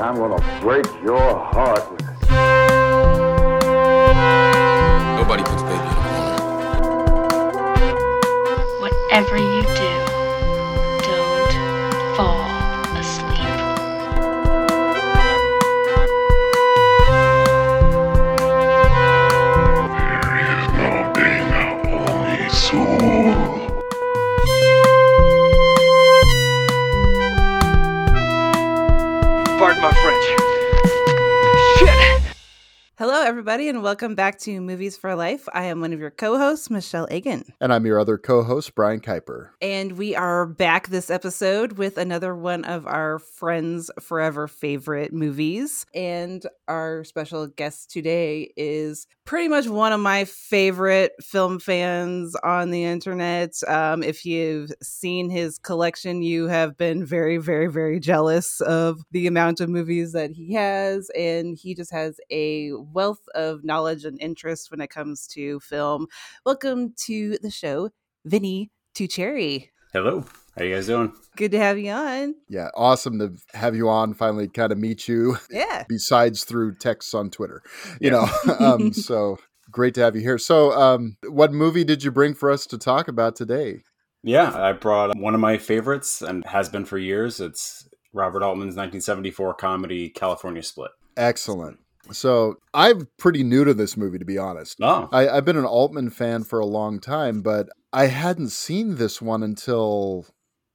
I'm gonna break your heart and welcome back to Movies for Life. I am one of your co hosts, Michelle Egan. And I'm your other co host, Brian Kuiper. And we are back this episode with another one of our friends' forever favorite movies. And our special guest today is pretty much one of my favorite film fans on the internet. Um, if you've seen his collection, you have been very, very, very jealous of the amount of movies that he has. And he just has a wealth of knowledge and interest when it comes to film. Welcome to the show, Vinny Tuccieri. Hello. How you guys doing? Good to have you on. Yeah, awesome to have you on, finally kind of meet you, Yeah. besides through texts on Twitter. You know, um, so great to have you here. So, um, what movie did you bring for us to talk about today? Yeah, I brought one of my favorites and has been for years. It's Robert Altman's 1974 comedy California Split. Excellent. So, I'm pretty new to this movie, to be honest. Oh, I, I've been an Altman fan for a long time, but I hadn't seen this one until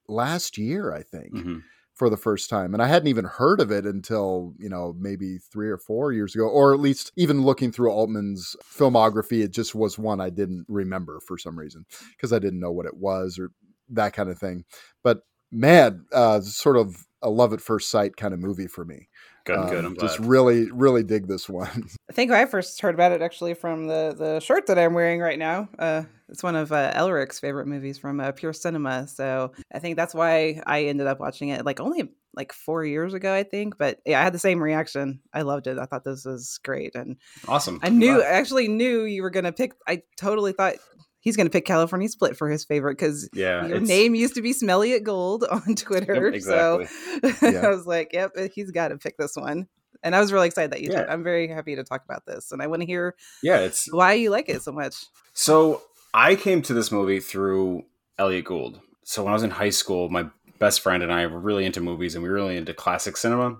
last year, I think. mhm. for the first time. And I hadn't even heard of it until, you know, maybe three or four years ago, or at least even looking through Altman's filmography, it just was one I didn't remember for some reason because I didn't know what it was or that kind of thing. But man, uh, sort of a love at first sight kind of movie for me. Good, Um, good. I'm just glad. really, really dig this one. I think I first heard about it actually from the the shirt that I'm wearing right now. Uh, it's one of uh, Elric's favorite movies from uh, Pure Cinema, so I think that's why I ended up watching it like only like four years ago, I think. But yeah, I had the same reaction. I loved it. I thought this was great, and awesome. I knew, Glad. I actually knew you were gonna pick. I totally thought he's gonna pick California Split for his favorite because Yeah, your name used to be Smelly at Gold on Twitter. exactly. So Yeah. I was like, yep, uh, he's got to pick this one. And I was really excited that you did. Yeah. I'm very happy to talk about this. And I want to hear Yeah, it's why you like it so much. So I came to this movie through Elliott Gould. So when I was in high school, my best friend and I were really into movies and we were really into classic cinema,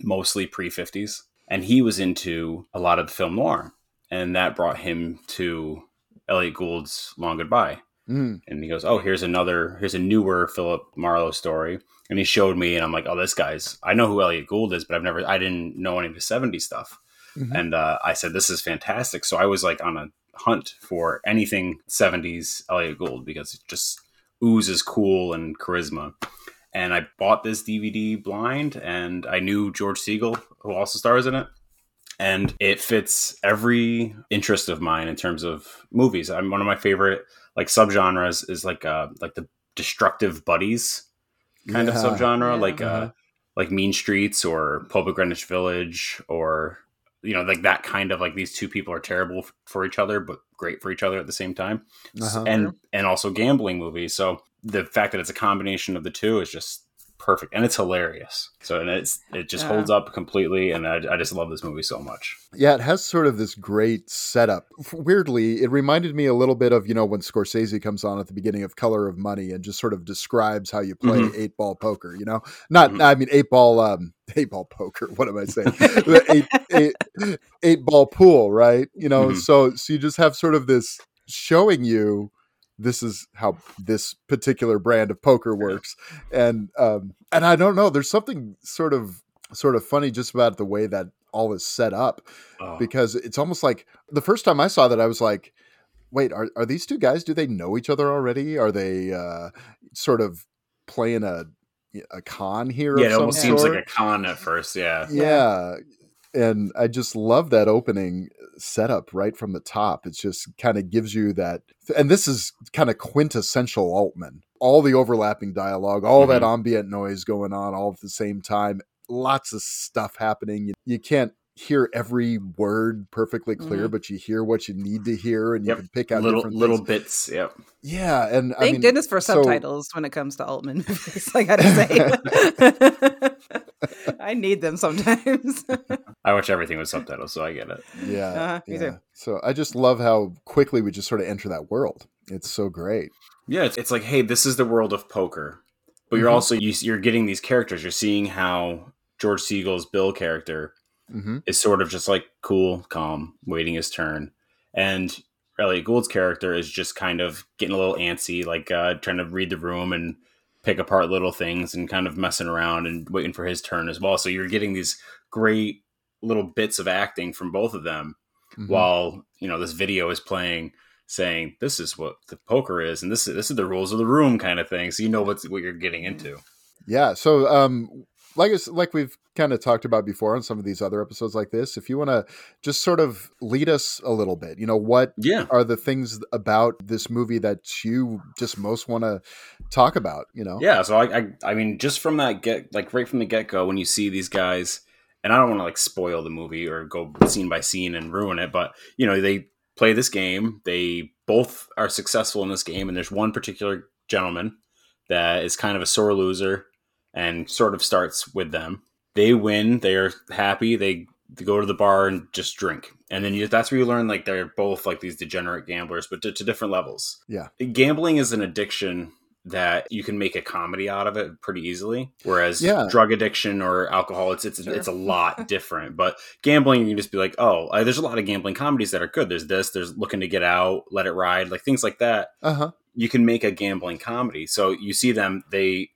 mostly pre 50s. And he was into a lot of film noir. And that brought him to Elliott Gould's Long Goodbye. Mm, And he goes, Oh, here's another, here's a newer Philip Marlowe story. And he showed me, and I'm like, Oh, this guy's, I know who Elliott Gould is, but I've never, I didn't know any of his 70s stuff. Mhm. And uh, I said, This is fantastic. So I was like on a hunt for anything 70s Elliott Gould because it just oozes cool and charisma. And I bought this DVD blind, and I knew George Segal, who also stars in it. And it fits every interest of mine in terms of movies. I'm one of my favorite like subgenres is like uh like the destructive buddies kind Yeah. of subgenre, Yeah. like uh Uh-huh. like Mean Streets or Pope of Greenwich Village or you know like that kind of like these two people are terrible f- for each other but great for each other at the same time Uh-huh. and and also gambling movies so the fact that it's a combination of the two is just perfect and it's hilarious so and it's it just Yeah. holds up completely and I, I just love this movie so much Yeah, it has sort of this great setup. Weirdly, it reminded me a little bit of, you know, when Scorsese comes on at the beginning of Color of Money and just sort of describes how you play Mhm. eight ball poker, you know? Not, Mhm. I mean, eight ball, um, eight ball poker. What am I saying? The eight, eight, eight ball pool, right? You know, Mhm. so, so you just have sort of this showing you this is how this particular brand of poker works. And, um, and I don't know, there's something sort of, sort of funny just about the way that all is set up Oh, because it's almost like the first time I saw that I was like, wait, are are these two guys? Do they know each other already? Are they uh, sort of playing a a con here? yeah it almost seems like a con at first yeah yeah. And I just love that opening setup right from the top. It just kind of gives you that, and this is kind of quintessential Altman. All the overlapping dialogue, all that mm-hmm. ambient noise going on all at the same time, lots of stuff happening. You, you can't hear every word perfectly clear, Mhm. but you hear what you need to hear, and you Yep. can pick out little different little bits. Yep. Yeah, and I Thank mean, goodness for so- subtitles when it comes to Altman movies. I gotta say, I need them sometimes. I watch everything with subtitles, so I get it. Yeah, Uh-huh, me yeah. too. So I just love how quickly we just sort of enter that world. It's so great. Yeah, it's, it's like, hey, this is the world of poker, but you're Mhm. also you, you're getting these characters. You're seeing how George Segal's Bill character hmm is sort of just like cool, calm, waiting his turn, and Elliott Gould's character is just kind of getting a little antsy, like uh, trying to read the room and pick apart little things and kind of messing around and waiting for his turn as well. So you're getting these great little bits of acting from both of them Mhm. while you know this video is playing saying this is what the poker is and this is this is the rules of the room kind of thing so you know what's what you're getting into Yeah. So, um, like like we've kind of talked about before on some of these other episodes like this, if you want to just sort of lead us a little bit, you know, what yeah are the things about this movie that you just most want to talk about? You know? yeah so I, I i mean just from that get like right from the get-go when you see these guys and i don't want to like spoil the movie or go scene by scene and ruin it but you know they play this game they both are successful in this game and there's one particular gentleman that is kind of a sore loser and sort of starts with them they win they're happy they, they go to the bar and just drink and then you, that's where you learn like they're both like these degenerate gamblers but to, to different levels Yeah. gambling is an addiction that you can make a comedy out of it pretty easily whereas Yeah. drug addiction or alcohol it's it's, Sure. it's a lot different but gambling you can just be like oh uh, there's a lot of gambling comedies that are good there's this there's looking to get out let it ride like things like that Uh huh. you can make a gambling comedy. So you see them, they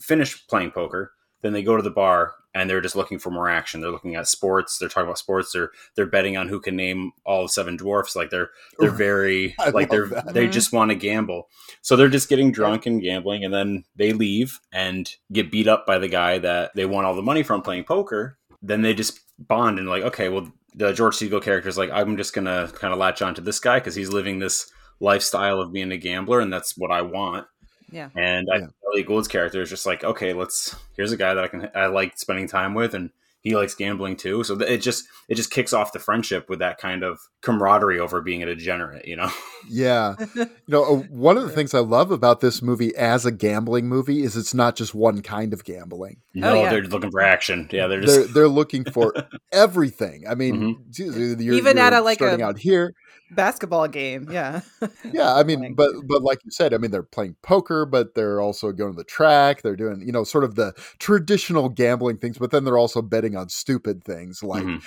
finish playing poker, then they go to the bar and they're just looking for more action. They're looking at sports. They're talking about sports. They're they're betting on who can name all seven dwarfs. Like they're they're very like they're that. they just want to gamble. So they're just getting drunk and gambling, and then they leave and get beat up by the guy that they won all the money from playing poker. Then they just bond and like, okay, well, the George Segal character is like, I'm just gonna kind of latch on to this guy because he's living this lifestyle of being a gambler, and that's what I want. Yeah. And Yeah. I think Elliott Gould's character is just like, okay, let's. Here's a guy that I can I like spending time with, and he likes gambling too. So it just it just kicks off the friendship with that kind of camaraderie over being a degenerate, you know? Yeah. You know, uh, one of the things I love about this movie as a gambling movie is it's not just one kind of gambling. No, yeah. they're looking for action. Yeah, they're They're they're looking for everything. I mean, Mm-hmm. geez, you're, Even at you're a, like, starting a- out here. Basketball game. Yeah. Yeah, I mean, but but like you said, I mean, they're playing poker, but they're also going to the track. They're doing, you know, sort of the traditional gambling things, but then they're also betting on stupid things like Mhm.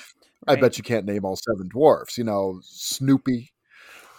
I Right. bet you can't name all seven dwarfs. You know, Snoopy.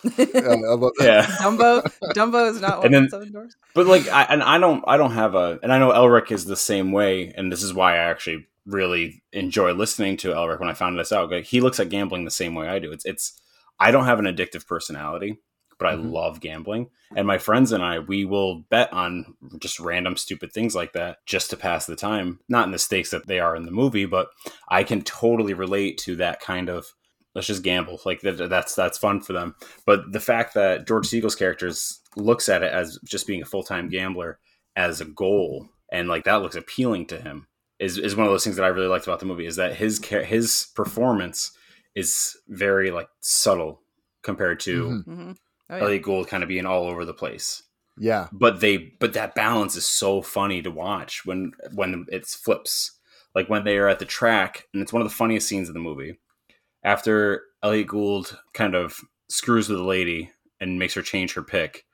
Uh, yeah. Dumbo. Dumbo is not one And of then- the seven doors. But like, I, and I don't, I don't have a, and I know Elric is the same way, and this is why I actually really enjoy listening to Elric when I found this out. Like, he looks at gambling the same way I do. It's, it's, I don't have an addictive personality, but I Mhm. love gambling, and my friends and I, we will bet on just random stupid things like that just to pass the time. Not in the stakes that they are in the movie, but I can totally relate to that kind of. Let's just gamble. Like that, that's that's fun for them. But the fact that George Segal's character looks at it as just being a full time gambler as a goal, and like that looks appealing to him, is is one of those things that I really liked about the movie. Is that his his performance is very like subtle compared to Mhm. hmm Oh, yeah. Elliott Gould kind of being all over the place. yeah, But they but that balance is so funny to watch when when it flips. Like when they are at the track, and it's one of the funniest scenes in the movie. After Elliott Gould kind of screws with the lady and makes her change her pick,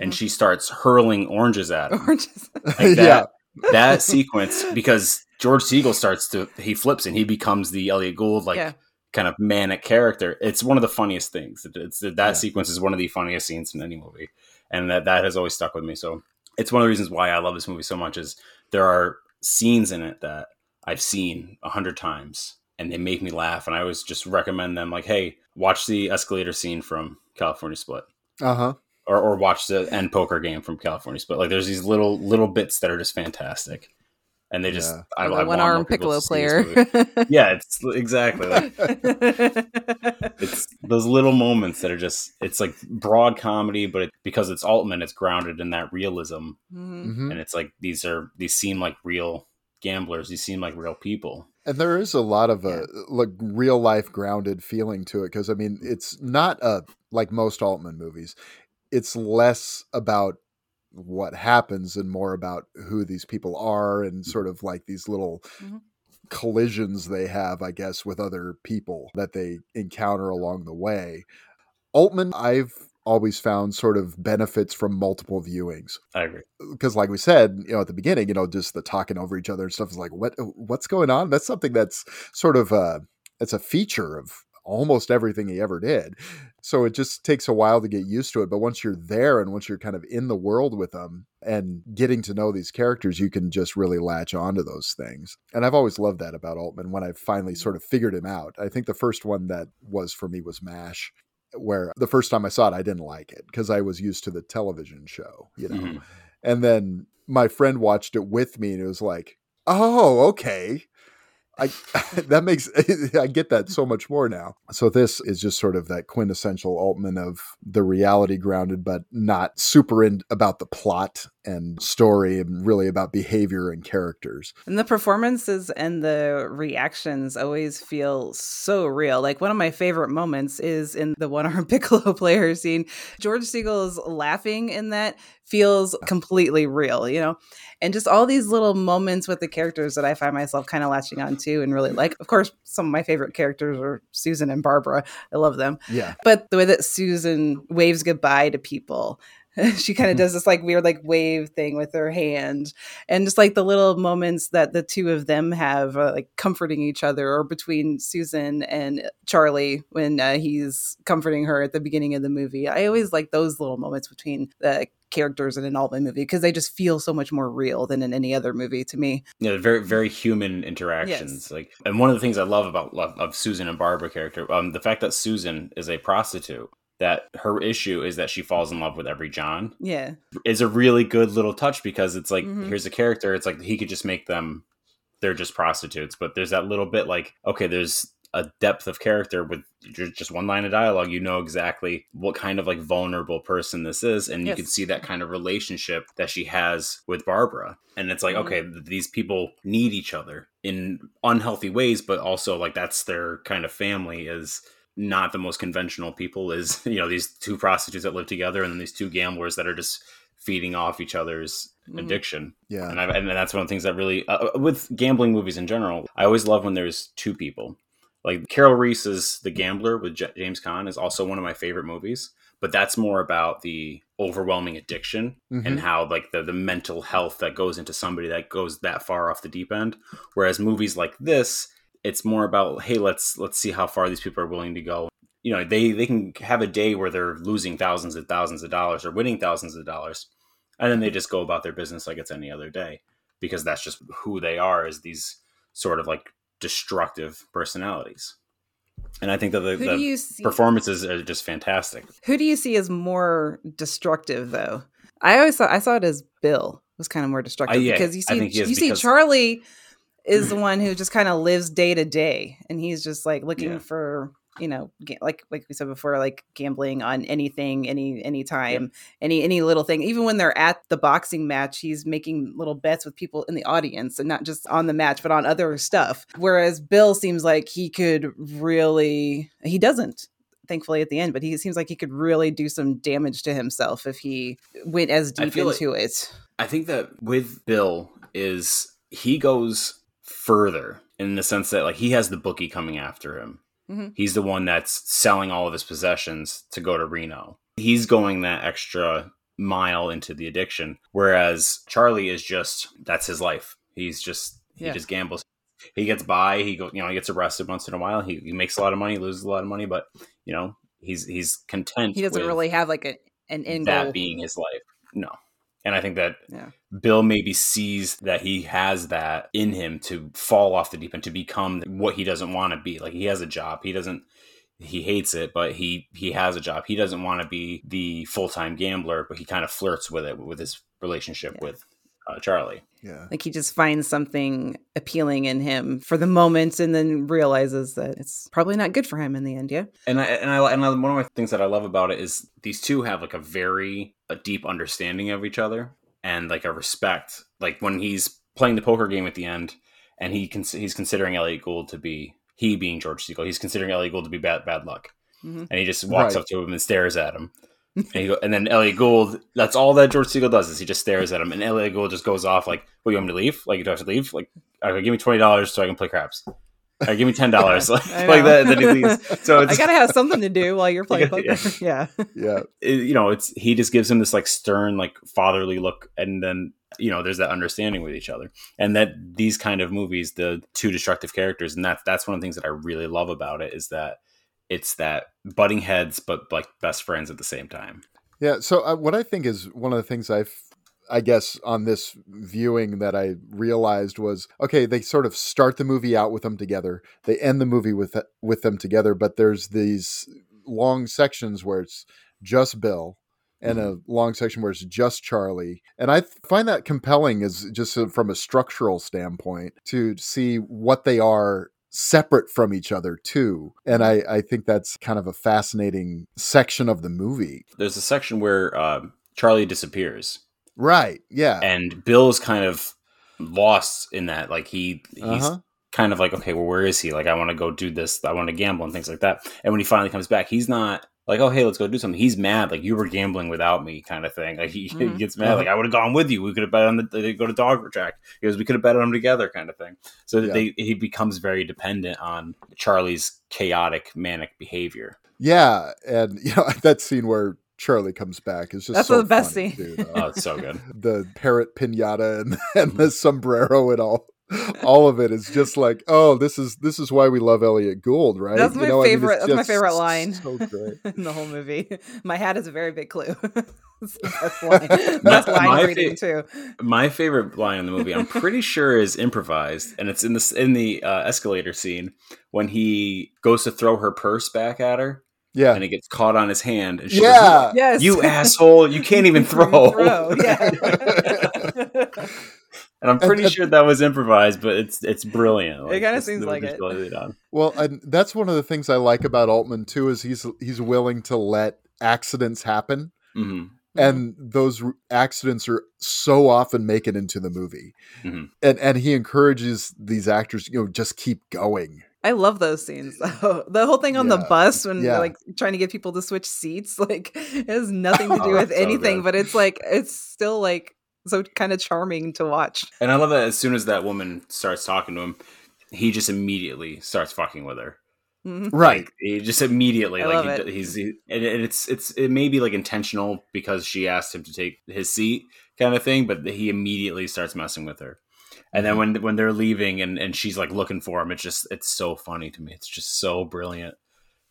and Mhm. she starts hurling oranges at him. Oranges. Like yeah, that, that sequence because George Segal starts to he flips and he becomes the Elliott Gould like Yeah. Kind of manic character. It's one of the funniest things. It- It's that Yeah. sequence is one of the funniest scenes in any movie, and that that has always stuck with me. So it's one of the reasons why I love this movie so much. Is there are scenes in it that I've seen a hundred times and they make me laugh, and I always just recommend them. Like, hey, watch the escalator scene from California Split uh huh. or, or watch the end poker game from California Split. Like there's these little little bits that are just fantastic. And they just Yeah. I, Or I one arm piccolo player. yeah, it's exactly like it's those little moments that are just it's like broad comedy, but it, because it's Altman, it's grounded in that realism, Mhm. Mhm. and it's like these are these seem like real gamblers, these seem like real people. And there is a lot of a like real life grounded feeling to it because I mean it's not a like most Altman movies. It's less about what happens and more about who these people are and sort of like these little Mhm. collisions they have, I guess, with other people that they encounter along the way. Altman, I've always found sort of benefits from multiple viewings I agree. because like we said you know at the beginning you know just the talking over each other and stuff is like what what's going on that's something that's sort of uh it's a feature of almost everything he ever did so it just takes a while to get used to it but once you're there and once you're kind of in the world with them and getting to know these characters you can just really latch onto those things and i've always loved that about altman when i finally sort of figured him out i think the first one that was for me was mash where the first time i saw it i didn't like it because i was used to the television show you know Mhm. and then my friend watched it with me and it was like, oh, okay. I that makes I get that so much more now. So this is just sort of that quintessential Altman of the reality grounded, but not super in about the plot and story and really about behavior and characters. And the performances and the reactions always feel so real. Like one of my favorite moments is in the one arm piccolo player scene. George Segal's laughing in that feels completely real, you know? And just all these little moments with the characters that I find myself kind of latching on to and really like. Of course, some of my favorite characters are Susan and Barbara. I love them. Yeah. But the way that Susan waves goodbye to people, she kind of does this like weird like wave thing with her hand and just like the little moments that the two of them have uh, like comforting each other or between susan and charlie when uh, he's comforting her at the beginning of the movie i always like those little moments between the characters in an altman movie because they just feel so much more real than in any other movie to me Yeah, very very human interactions. Like, and one of the things I love about love of Susan and Barbara character, um, the fact that Susan is a prostitute. That her issue is that she falls in love with every John yeah is a really good little touch because it's like Mhm. here's a character. It's like he could just make them they're just prostitutes, but there's that little bit like okay, there's a depth of character with just one line of dialogue. You know exactly what kind of like vulnerable person this is, and you can see that kind of relationship that she has with Barbara. And it's like Mhm. okay, these people need each other in unhealthy ways, but also like that's their kind of family is not the most conventional people is you know these two prostitutes that live together and then these two gamblers that are just feeding off each other's Mhm. addiction Yeah. and, I, and that's one of the things that really uh, with gambling movies in general i always love when there's two people like Karel Reisz's the gambler with J- james Caan is also one of my favorite movies but that's more about the overwhelming addiction Mhm. and how like the, the mental health that goes into somebody that goes that far off the deep end whereas movies like this it's more about hey let's let's see how far these people are willing to go. You know they they can have a day where they're losing thousands and thousands of dollars or winning thousands of dollars and then they just go about their business like it's any other day because that's just who they are as these sort of like destructive personalities. And i think that the, the see performances are just fantastic. Who do you see as more destructive though? I always saw i saw it as bill was kind of more destructive yeah, because you see think he is you see charlie is the one who just kind of lives day to day and he's just like looking Yeah. for you know ga- like like we said before like gambling on anything any any time any any little thing. Even when they're at the boxing match he's making little bets with people in the audience and not just on the match but on other stuff. Whereas bill seems like he could really he doesn't thankfully at the end but he seems like he could really do some damage to himself if he went as deep feel like- into it. I think that with Bill is he goes further in the sense that like he has the bookie coming after him. Mhm. He's the one that's selling all of his possessions to go to Reno. He's going that extra mile into the addiction, whereas Charlie is just that's his life. He's just he Yeah. just gambles. He gets by. He go you know he gets arrested once in a while. He, he makes a lot of money, loses a lot of money, but you know he's he's content. he doesn't really have like a, an end that goal being his life. No. And I think that Yeah. Bill maybe sees that he has that in him to fall off the deep end to become what he doesn't want to be. Like he has a job. He doesn't he hates it, but he he has a job. He doesn't want to be the full-time gambler, but he kind of flirts with it with his relationship with uh, Charlie. Yeah. Like he just finds something appealing in him for the moment and then realizes that it's probably not good for him in the end. Yeah. And I and I and I, one of my things that I love about it is these two have like a very a deep understanding of each other and like a respect. Like when he's playing the poker game at the end, and he cons- he's considering Elliott Gould to be he being George Segal. He's considering Elliott Gould to be bad bad luck, Mhm. and he just walks Right. up to him and stares at him. And, he go, and then Elliott Gould, that's all that George Segal does is he just stares at him, and Elliott Gould just goes off like, "Well, you want me to leave? Like, you do I have to leave? Like, okay, give me twenty dollars so I can play craps. Or give me ten dollars, like, I like that." Then he leaves. So it's I gotta have something to do while you're playing Yeah. poker. Yeah. Yeah. it- you know, it's he just gives him this like stern, like fatherly look, and then you know, there's that understanding with each other, and that these kind of movies, the two destructive characters, and that's that's one of the things that I really love about it is that it's that butting heads, but like best friends at the same time. Yeah. So uh, what I think is one of the things I've, I guess, on this viewing that I realized was okay. They sort of start the movie out with them together. They end the movie with with them together. But there's these long sections where it's just Bill. And a long section where it's just Charlie. And I th- find that compelling as just uh, from a structural standpoint to see what they are separate from each other too. And I, I think that's kind of a fascinating section of the movie. There's a section where uh, Charlie disappears, Right. Yeah. and Bill's kind of lost in that. Like he he's Uh-huh. kind of like, okay, well, where is he? Like, I want to go do this. I want to gamble and things like that. And when he finally comes back, he's not like, oh, hey, let's go do something. He's mad, like you were gambling without me, kind of thing. Like he, he Mhm. gets mad, Uh-huh. like I would have gone with you. We could have bet on the go to dog track. He goes, we could have bet on them together, kind of thing. So Yeah. they he becomes very dependent on Charlie's chaotic, manic behavior. yeah. And you know that scene where Charlie comes back is just That's so the best funny, scene. dude. Oh, Uh, it's so good. the parrot pinata and, and the sombrero and all. All of it is just like, oh, this is this is why we love Elliott Gould, right? That's You my know, I mean, favorite. that's my favorite line So great. in the whole movie. My hat is a very big clue. it's the best line. My- Best line my reading fa- too. My favorite line in the movie, I'm pretty sure, is improvised, and it's in this in the uh, escalator scene when he goes to throw her purse back at her, Yeah. and it gets caught on his hand. And she Yeah. goes, Yes. "You asshole! You can't even throw." Throw, Yeah. And I'm pretty And- sure that was improvised, but it's it's brilliant. It kinda seems the like movie's it. really done. Well, and that's one of the things I like about Altman too is he's he's willing to let accidents happen, hmm and those accidents are so often make it into the movie, Mhm. and and he encourages these actors, you know, just keep going. I love those scenes. the whole thing on the bus when Yeah. they're like trying to get people to switch seats, like it has nothing to do Oh, with anything, good. but it's like it's still like so kind of charming to watch. And I love that as soon as that woman starts talking to him, he just immediately starts fucking with her. Mhm. Right. Like, he just immediately I like love he, it. he's he, and and it's it's it may be like intentional because she asked him to take his seat kind of thing, but he immediately starts messing with her. And then when when they're leaving and and she's like looking for him, it's just it's so funny to me. It's just so brilliant.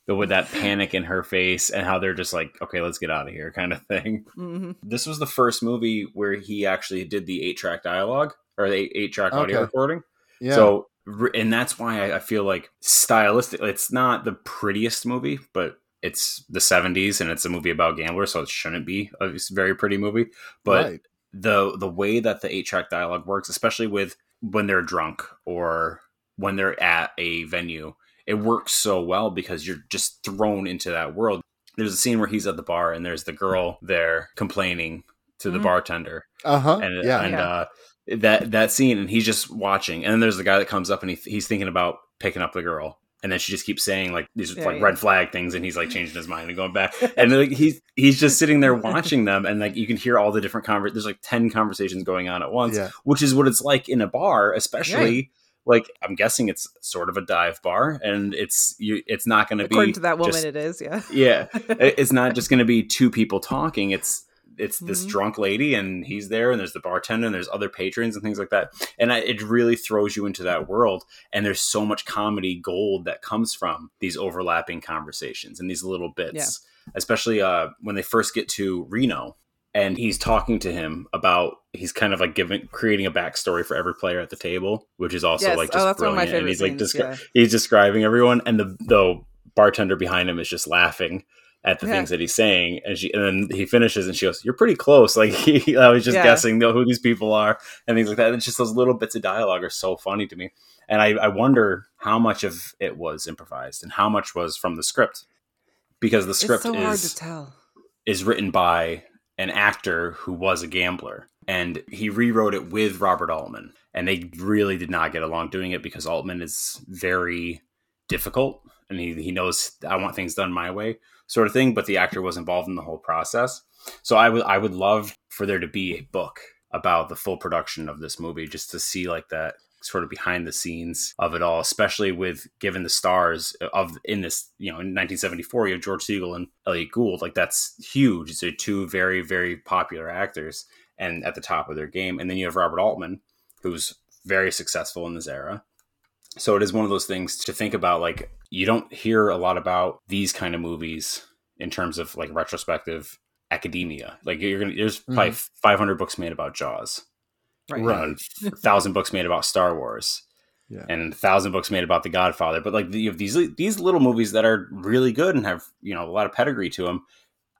But with that panic in her face and how they're just like, okay, let's get out of here, kind of thing. Mhm. This was the first movie where he actually did the eight track dialogue or the eight track audio Okay. recording. Yeah. So, and that's why I, I feel like stylistic. It's not the prettiest movie, but it's the '70s and it's a movie about gamblers, so it shouldn't be a very pretty movie. But right. the the way that the eight track dialogue works, especially with when they're drunk or when they're at a venue, it works so well because you're just thrown into that world. There's a scene where he's at the bar and there's the girl there complaining to the Mhm. bartender Uh huh. and yeah. and Yeah. uh, that that scene, and he's just watching, and then there's the guy that comes up and he, he's thinking about picking up the girl, and then she just keeps saying like these Yeah, like yeah. red flag things, and he's like changing his mind and going back, and like he's he's just sitting there watching them, and like you can hear all the different conver- There's like ten conversations going on at once, Yeah. which is what it's like in a bar, especially. Like I'm guessing it's sort of a dive bar, and it's you. It's not going to be According to that woman, just- it is. Yeah. yeah it's not just going to be two people talking it's it's this Mhm. drunk lady and he's there and there's the bartender and there's other patrons and things like that and I, it really throws you into that world and there's so much comedy gold that comes from these overlapping conversations and these little bits especially uh, when they first get to reno and he's talking to him about he's kind of like giving creating a backstory for every player at the table which is also Yes. like Oh, just that's one of my brilliant and he's like descri- scenes, he's describing everyone and the the bartender behind him is just laughing at the Yeah. things that he's saying, and she and then he finishes and she goes, "You're pretty close." Like he, I was just Yeah. guessing who these people are and things like that. And it's just those little bits of dialogue are so funny to me, and I, I wonder how much of it was improvised and how much was from the script, because the script so hard is to tell. is written by an actor who was a gambler. And he rewrote it with Robert Altman. And they really did not get along doing it because Altman is very difficult. And he, he knows I want things done my way sort of thing. But the actor was involved in the whole process. So I would I would love for there to be a book about the full production of this movie just to see like that sort of behind the scenes of it all especially with given the stars of in this you know in 1974 you have George Segal and Elliott Gould like that's huge. They're two very very popular actors and at the top of their game. And then you have Robert Altman who's very successful in this era. So it is one of those things to think about like you don't hear a lot about these kind of movies in terms of like retrospective academia. Like you're gonna there's mm-hmm. probably 500 books made about jaws Right. and a thousand books made about Star Wars, Yeah. and a thousand books made about The Godfather. But like you have these these little movies that are really good and have you know a lot of pedigree to them.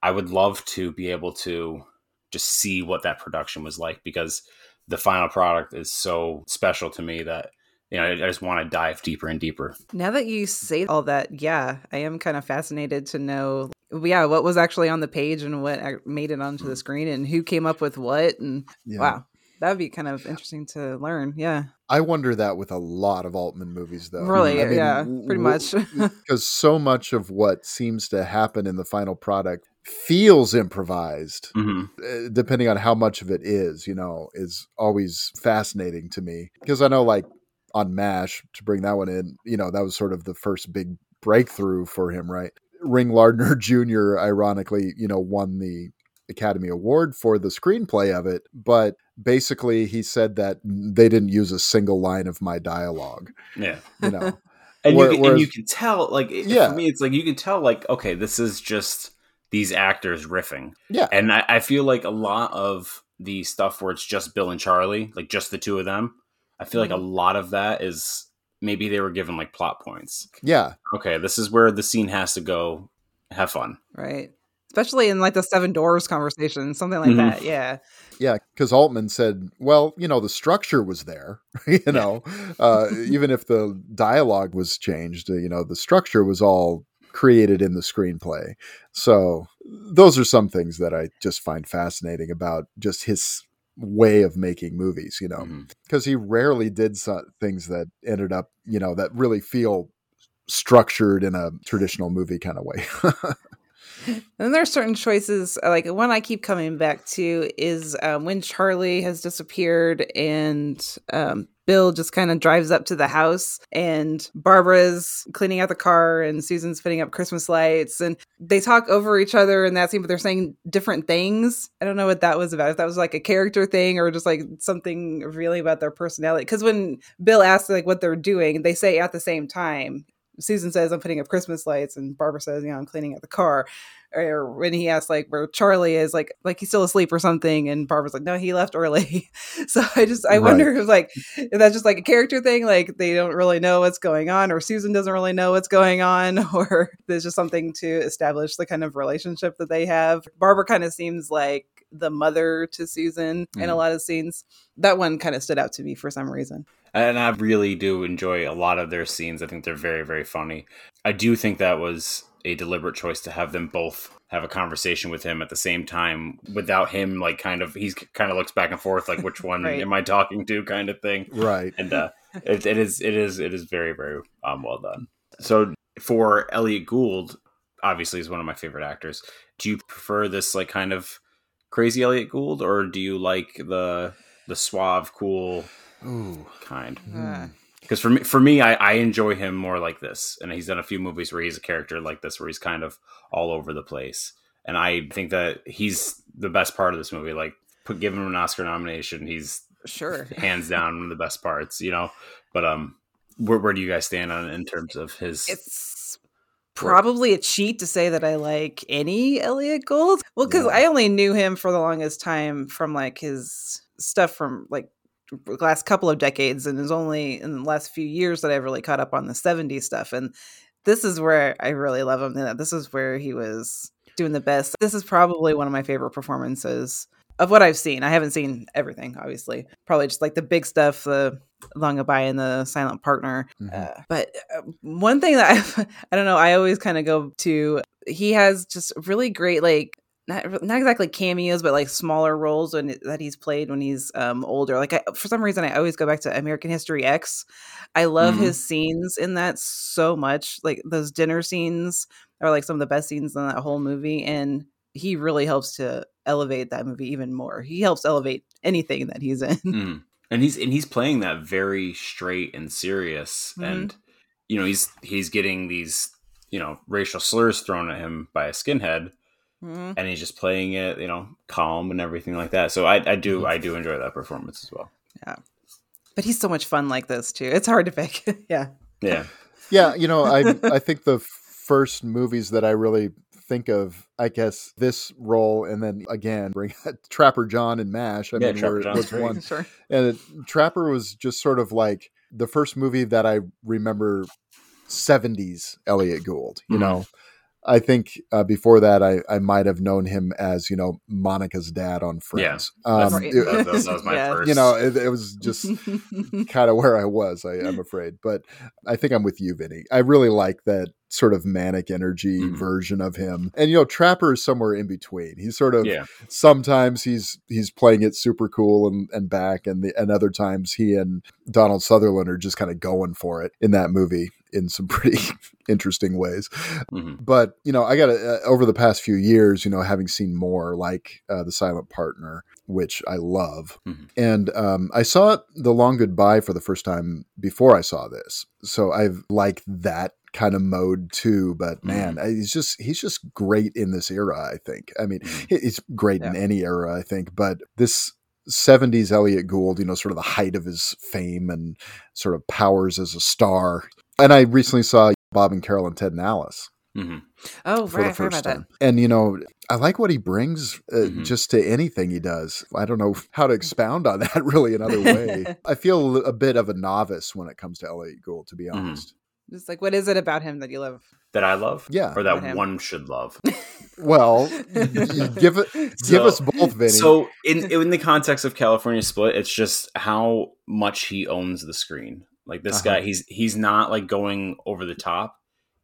I would love to be able to just see what that production was like because the final product is so special to me that you know I, I just want to dive deeper and deeper. Now that you say all that, yeah, I am kind of fascinated to know, yeah, what was actually on the page and what made it onto the screen and who came up with what. And Yeah. wow, that would be kind of interesting to learn. Yeah, I wonder that with a lot of Altman movies, though. really. I mean, yeah, pretty much. because so much of what seems to happen in the final product feels improvised hmm uh, depending on how much of it is you know is always fascinating to me because i know like on mash to bring that one in you know that was sort of the first big breakthrough for him right ring lardner jr ironically you know won the academy award for the screenplay of it but basically he said that they didn't use a single line of my dialogue Yeah. you know? And, Where- you, can, whereas- and you can tell like it- Yeah. for me it's like you can tell like okay this is just these actors riffing. Yeah. And I, I feel like a lot of the stuff where it's just bill and charlie like just the two of them i feel like a mm-hmm. lot of that is maybe they were given like plot points. Yeah. Okay this is where the scene has to go. Have fun. Right. Especially in like the Seven Doors conversation, something like Mhm. that. Yeah. Yeah, because Altman said, well, you know, the structure was there, you know, uh, even if the dialogue was changed, uh, you know, the structure was all created in the screenplay. So those are some things that I just find fascinating about just his way of making movies, you know, because he rarely did so- things that ended up, you know, that really feel structured in a traditional movie kind of way. And there are certain choices, like one I keep coming back to is um, when Charlie has disappeared and um, Bill just kind of drives up to the house and Barbara's cleaning out the car and Susan's putting up Christmas lights and they talk over each other in that scene, but they're saying different things. I don't know what that was about. If that was like a character thing or just like something really about their personality. Because when Bill asks like what they're doing, they say at the same time. Susan says, I'm putting up Christmas lights, and Barbara says, you know, I'm cleaning out the car. Or when he asks, like, where Charlie is, like, like he's still asleep or something, and Barbara's like, no, he left early. so I just, I wonder if, like, if that's just like a character thing, like they don't really know what's going on, or Susan doesn't really know what's going on, or there's just something to establish the kind of relationship that they have. Barbara kind of seems like the mother to Susan in a Mhm. lot of scenes. That one kind of stood out to me for some reason. and i really do enjoy a lot of their scenes i think they're very very funny i do think that was a deliberate choice to have them both have a conversation with him at the same time without him like kind of he's kind of looks back and forth like which one Right. am i talking to kind of thing right. and uh it, it is it is it is very very um well done so for elliott gould obviously is one of my favorite actors do you prefer this like kind of crazy elliott gould or do you like the the suave cool Ooh. kind Uh, because for me for me I, I enjoy him more like this and he's done a few movies where he's a character like this where he's kind of all over the place and i think that he's the best part of this movie like put give him an oscar nomination he's sure. hands down one of the best parts, you know. But um, where, where do you guys stand on in terms of his? It's probably a cheat to say that I like any Elliott Gould. Well, because Yeah. I only knew him for the longest time from like his stuff from like the last couple of decades, and it's only in the last few years that I've really caught up on the '70s stuff. And this is where I really love him. This is where he was doing the best. This is probably one of my favorite performances of what I've seen. I haven't seen everything, obviously. Probably just like the big stuff, the Long Goodbye and the Silent Partner. Mhm. Uh, but uh, one thing that I, I don't know, I always kind of go to. He has just really great like. Not, not exactly cameos, but like smaller roles when, that he's played when he's um, older. Like I, for some reason, I always go back to American History X. I love Mhm. his scenes in that so much. Like those dinner scenes are like some of the best scenes in that whole movie, and he really helps to elevate that movie even more. He helps elevate anything that he's in. Mm. And he's and he's playing that very straight and serious, Mhm. and you know he's he's getting these you know racial slurs thrown at him by a skinhead, Mhm. and he's just playing it you know calm and everything like that. So I, I do Mhm. I do enjoy that performance as well. Yeah. But he's so much fun like this too. It's hard to pick. yeah. Yeah, Yeah, you know, I I think the first movies that I really think of, I guess, this role, and then again, bring Trapper John and Mash. I Yeah, mean, Trapper were, John's was one, sure. and it, Trapper was just sort of like the first movie that I remember '70s Elliott Gould. You Mhm. know, I think uh, before that, I I might have known him as you know Monica's dad on Friends. That's- Um, Right. it- that, that was- that was my Yeah. first. you know, it, it was just kind of where I was, I, I'm afraid. But I think I'm with you, Vinny. I really like that sort of manic energy Mhm. version of him. And you know, Trapper is somewhere in between. He's sort of yeah, sometimes he's he's playing it super cool and, and back, and the and other times he and Donald Sutherland are just kind of going for it in that movie in some pretty interesting ways hmm but you know i got uh, over the past few years you know having seen more like uh, the silent partner which i love Mhm. and um, i saw the long goodbye for the first time before i saw this so i've liked that kind of mode too but man I- he's just he's just great in this era i think i mean Mhm. he's great in any era i think but this 70s Elliott Gould, you know, sort of the height of his fame and sort of powers as a star. And I recently saw Bob and Carol and Ted and Alice hmm Oh, for right. The first that. time. And you know, I like what he brings uh, Mhm. just to anything he does. I don't know how to expound on that really another way. I feel a bit of a novice when it comes to Elliott Gould, to be Mhm. honest. Just like, what is it about him that you love? that I love. Yeah. or that one should love. Well, give it, give So- us both, Vinny. So in in the context of California Split, it's just how much he owns the screen. Like this Uh-huh. guy, he's he's not like going over the top.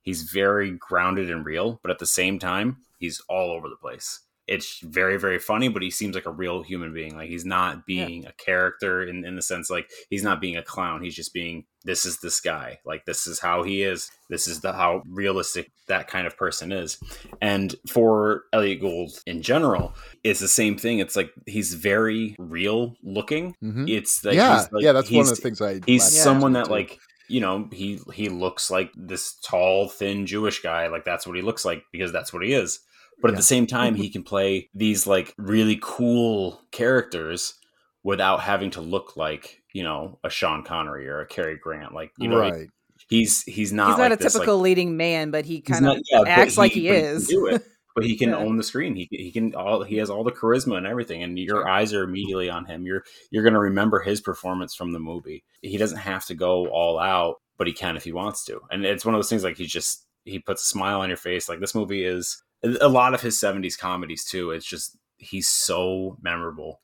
He's very grounded and real, but at the same time, he's all over the place. It's very very funny, but he seems like a real human being. Like he's not being a character in in the sense like he's not being a clown. He's just being this is this guy. Like this is how he is. This is the how realistic that kind of person is. And for Elliott Gould in general, it's the same thing. It's like he's very real looking. Mhm. It's like yeah, like, yeah, that's one of the things I. He's someone that too. like you know he he looks like this tall, thin Jewish guy. Like that's what he looks like because that's what he is. But at Yeah. the same time, mm-hmm. he can play these like really cool characters without having to look like you know a Sean Connery or a Cary Grant. Like you know, right. he's he's not He's not like a this, like- typical leading man, but he kind of yeah, acts like he can is. do it. But he can Yeah. own the screen. He he can all he has all the charisma and everything, and your eyes are immediately on him. You're you're going to remember his performance from the movie. He doesn't have to go all out, but he can if he wants to. And it's one of those things like he just he puts a smile on your face. Like this movie is a lot of his '70s comedies too. It's just he's so memorable.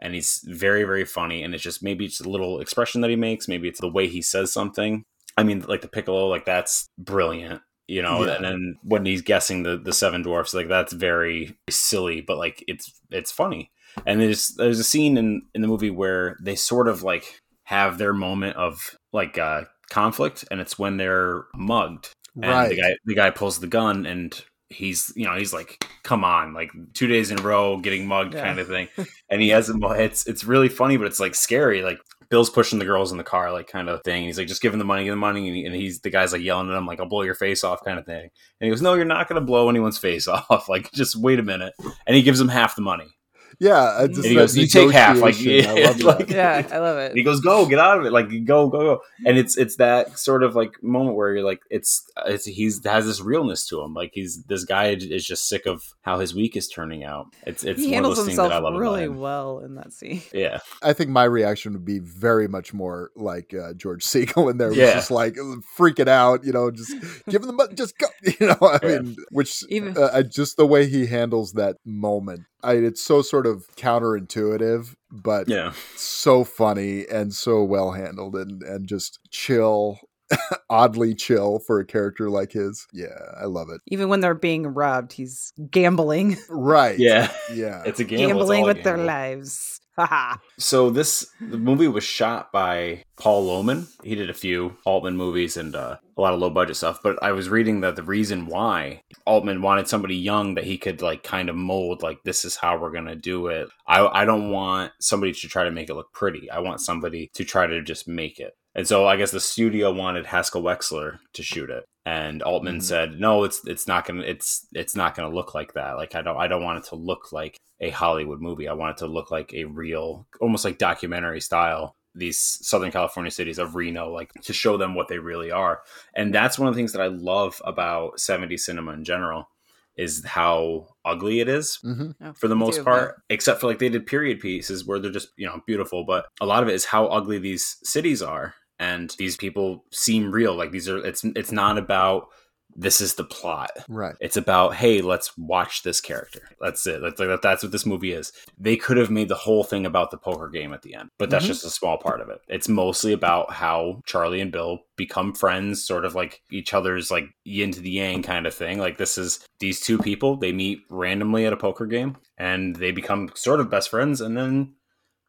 And he's very, very funny. And it's just maybe it's a little expression that he makes. Maybe it's the way he says something. I mean, like the piccolo, like that's brilliant you know Yeah. and then when he's guessing the the seven dwarfs like that's very silly but like it's it's funny and there's there's a scene in in the movie where they sort of like have their moment of like uh conflict and it's when they're mugged and Right. the guy the guy pulls the gun and he's you know he's like come on like two days in a row getting mugged Yeah. kind of thing and he has them it's it's really funny but it's like scary like Bill's pushing the girls in the car, like kind of thing. He's like, just give him the money, give him the money. And, he- and he's the guy's like yelling at him, like, I'll blow your face off, kind of thing. And he goes, No, you're not going to blow anyone's face off. like, just wait a minute. And he gives him half the money. Yeah, I just And he goes, "You take half," like, negotiation, I yeah, love like- Yeah, I love And it. he goes, "Go, get out of it! Like, go, go, go!" And it's it's that sort of like moment where you're like, it's it's he's has this realness to him. Like he's this guy is just sick of how his week is turning out. It's it's he one of handles those things himself that I love really well in that scene. Yeah, I think my reaction would be very much more like uh, George Segal in there, was Yeah. just like freaking out, you know, just give him the money, just go, you know. I Yeah. mean, which Even- uh, just the way he handles that moment, I, it's so sort of counterintuitive, but yeah. so funny and so well handled, and and just chill, oddly chill for a character like his. Yeah, I love it. Even when they're being robbed, he's gambling, Right? Yeah, yeah. it's a gamble. Gambling all a with their lives. So this the movie was shot by Paul Lohmann. He did a few Altman movies and uh, a lot of low budget stuff. But I was reading that the reason why Altman wanted somebody young that he could like kind of mold like this is how we're gonna do it. I I don't want somebody to try to make it look pretty. I want somebody to try to just make it. And so I guess the studio wanted Haskell Wexler to shoot it. And Altman Mhm. said, "No, it's it's not gonna it's it's not gonna look like that. Like I don't I don't want it to look like a Hollywood movie. I want it to look like a real, almost like documentary style. These Southern California cities of Reno, like to show them what they really are. And that's one of the things that I love about 70s cinema in general is how ugly it is hmm Oh, for the most too, part, except for like they did period pieces where they're just, you know, beautiful. But a lot of it is how ugly these cities are. And these people seem real. Like these are, it's, it's not about this is the plot. Right. It's about, hey, let's watch this character. That's it. That's like that's what this movie is. They could have made the whole thing about the poker game at the end, but that's Mhm. just a small part of it. It's mostly about how Charlie and Bill become friends, sort of like each other's like yin to the yang kind of thing. Like this is these two people, they meet randomly at a poker game and they become sort of best friends and then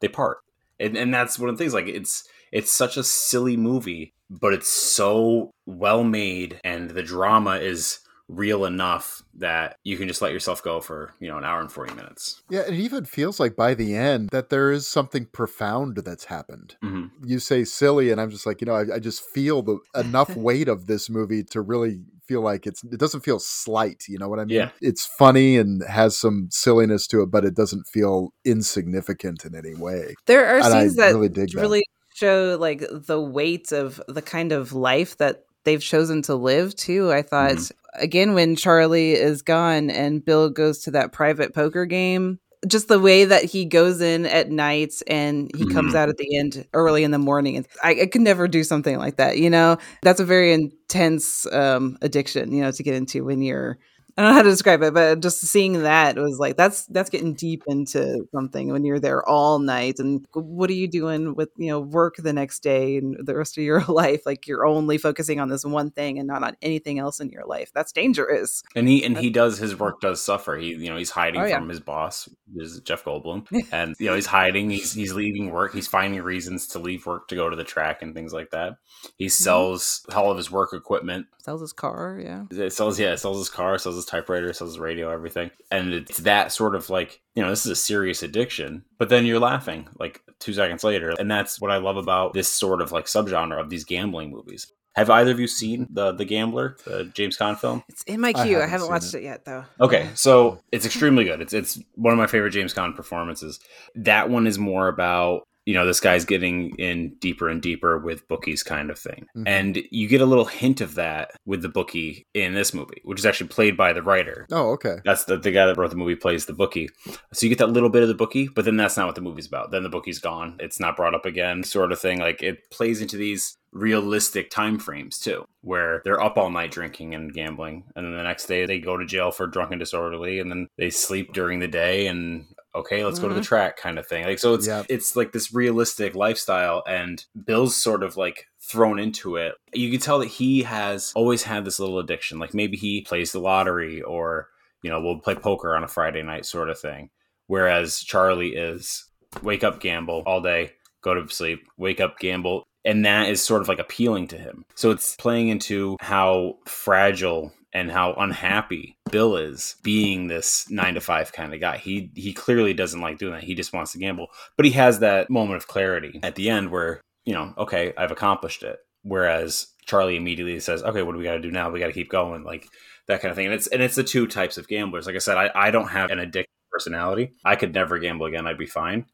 they part. And and that's one of the things like it's it's such a silly movie, but it's so well made and the drama is real enough that you can just let yourself go for, you know, an hour and 40 minutes. Yeah, it even feels like by the end that there is something profound that's happened. hmm You say silly, and I'm just like, you know, I, I just feel the enough weight of this movie to really feel like it's. It doesn't feel slight. You know what I mean? Yeah. It's funny and has some silliness to it, but it doesn't feel insignificant in any way. There are And I scenes that really dig that. really show like the weight of the kind of life that they've chosen to live too. I thought Mm-hmm. again when Charlie is gone and Bill goes to that private poker game, just the way that he goes in at night and he comes Mm-hmm. Mhm. out at the end early in the morning. I, I could never do something like that. You know, that's a very intense um, addiction. You know, to get into when you're. I don't know how to describe it, but just seeing that was like that's that's getting deep into something when you're there all night and what are you doing with you know work the next day and the rest of your life? Like you're only focusing on this one thing and not on anything else in your life. That's dangerous. And he and he does his work does suffer. He you know he's hiding Oh, yeah. from his boss, is Jeff Goldblum, and you know he's hiding. He's he's leaving work. He's finding reasons to leave work to go to the track and things like that. He mm-hmm. sells all of his work equipment. Sells his car, yeah. It sells yeah, it sells his car, sells his typewriter, sells his radio, everything. And it's that sort of like you know this is a serious addiction, but then you're laughing like two seconds later, and that's what I love about this sort of like subgenre of these gambling movies. Have either of you seen the the Gambler, the James Caan film? It's in my queue. I haven't haven't, watched it. it. yet though. Okay, so it's extremely good. It's it's one of my favorite James Caan performances. That one is more about you know this guy's getting in deeper and deeper with bookies kind of thing, Mhm. and you get a little hint of that with the bookie in this movie, which is actually played by the writer. Oh, okay. That's the, the guy that wrote the movie plays the bookie. So you get that little bit of the bookie, but then that's not what the movie's about. Then the bookie's gone. It's not brought up again, sort of thing. Like it plays into these realistic time frames too, where they're up all night drinking and gambling, and then the next day they go to jail for drunken disorderly, and then they sleep during the day and okay, let's go to the mm-hmm. track kind of thing. Like so it's Yeah. it's like this realistic lifestyle and Bill's sort of like thrown into it. You can tell that he has always had this little addiction. Like maybe he plays the lottery or you know, we'll play poker on a Friday night sort of thing. Whereas Charlie is wake up, gamble all day, go to sleep, wake up, gamble. And that is sort of like appealing to him. So it's playing into how fragile and how unhappy Bill is being this nine to five kind of guy. He he clearly doesn't like doing that. He just wants to gamble. But he has that moment of clarity at the end where, you know, okay, I've accomplished it. Whereas Charlie immediately says, Okay, what do we gotta do now? We gotta keep going. Like that kind of thing. And it's and it's the two types of gamblers. Like I said, I, I don't have an addiction personality. I could never gamble again. I'd be fine.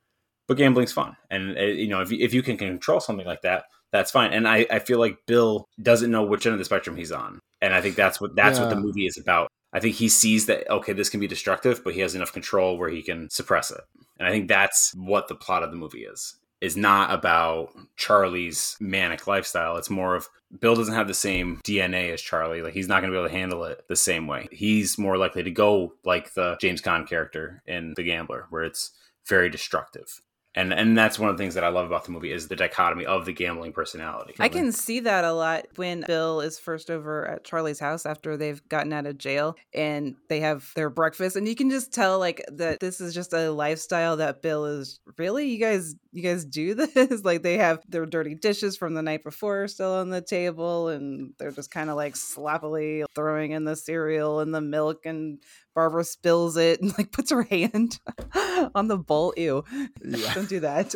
But gambling's fun, and uh, you know if you, if you can control something like that, that's fine. And I, I feel like Bill doesn't know which end of the spectrum he's on, and I think that's what that's what the movie is about. I think he sees that okay, this can be destructive, but he has enough control where he can suppress it. And I think that's what the plot of the movie is. Is not about Charlie's manic lifestyle. It's more of Bill doesn't have the same DNA as Charlie. Like he's not going to be able to handle it the same way. He's more likely to go like the James Caan character in The Gambler, where it's very destructive. And and that's one of the things that I love about the movie is the dichotomy of the gambling personality. I can see that a lot when Bill is first over at Charlie's house after they've gotten out of jail and they have their breakfast. And you can just tell like that this is just a lifestyle that Bill is really? You guys you guys do this like they have their dirty dishes from the night before still on the table and they're just kind of like sloppily throwing in the cereal and the milk and Barbara spills it and like puts her hand on the bowl ew Yeah. don't do that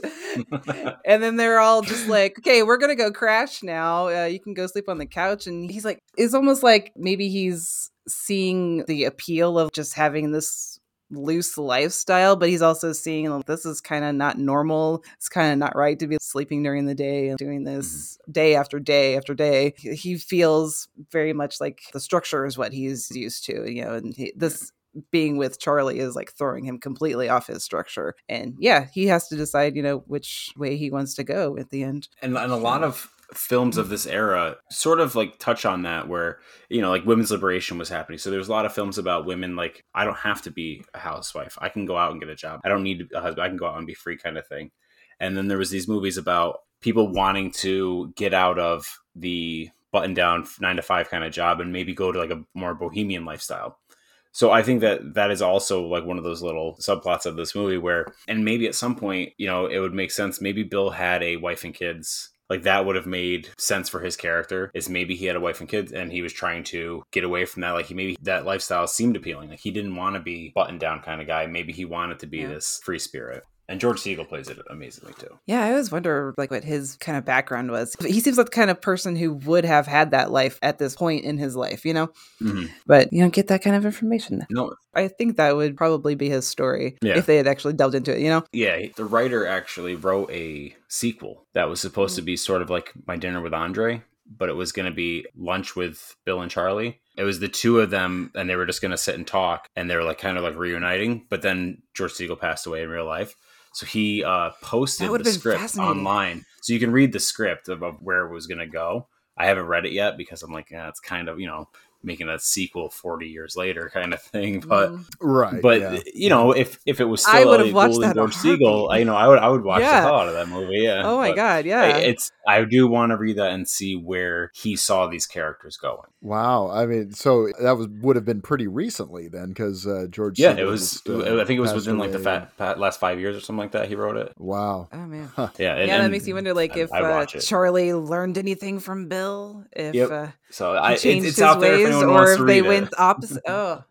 and then they're all just like, okay, we're gonna go crash now. Uh, you can go sleep on the couch. And he's like, it's almost like maybe he's seeing the appeal of just having this loose lifestyle, but he's also seeing like, this is kind of not normal. It's kind of not right to be sleeping during the day and doing mm-hmm. this day after day after day. He- He feels very much like the structure is what he's used to, you know, and he, this being with Charlie is like throwing him completely off his structure. And yeah, he has to decide, you know, which way he wants to go at the end. and, and a lot of films of this era sort of like touch on that where you know like women's liberation was happening. So there's a lot of films about women like i don't have to be a housewife. I can go out and get a job. I don't need a husband. I can go out and be free kind of thing. And then there was these movies about people wanting to get out of the button down nine to five kind of job and maybe go to like a more bohemian lifestyle. So I think that that is also like one of those little subplots of this movie where, and maybe at some point, you know, it would make sense. Maybe Bill had a wife and kids. Like that would have made sense for his character. Is maybe he had a wife and kids, and he was trying to get away from that. Like he maybe that lifestyle seemed appealing. Like he didn't want to be button down kind of guy. Maybe he wanted to be Yeah. this free spirit. And George Segal plays it amazingly too. Yeah, I always wonder like what his kind of background was. He seems like the kind of person who would have had that life at this point in his life, you know? Mhm. But you don't get that kind of information. No, I think that would probably be his story Yeah. if they had actually delved into it, you know? Yeah, the writer actually wrote a sequel that was supposed to be sort of like My Dinner with Andre, but it was going to be lunch with Bill and Charlie. It was the two of them, and they were just going to sit and talk, and they were like kind of like reuniting. But then George Segal passed away in real life, so he uh, posted the script online, so you can read the script of, of where it was going to go. I haven't read it yet because I'm like, yeah, it's kind of you know making a sequel 40 years later kind of thing, but. Mm. Right. But yeah. you know, if if it was still I would have watched Gould and that George Segal. I, you know, I would I would watch Yeah. the hell out of that movie. Yeah. Oh my But god, yeah. I- It's I do want to read that and see where he saw these characters going. Wow. I mean, so that was would have been pretty recently then, because uh, George. Yeah, Segal it was. just, uh, I think it was passed within like the away. fat, fat last five years or something like that. He wrote it. Wow. oh man. Yeah, and, yeah, that and makes you wonder like I- if uh. Charlie learned anything from Bill, if Yep. Uh, So I, it, changed it's his out there if ways, anyone or wants if to they read went opposite. Oh,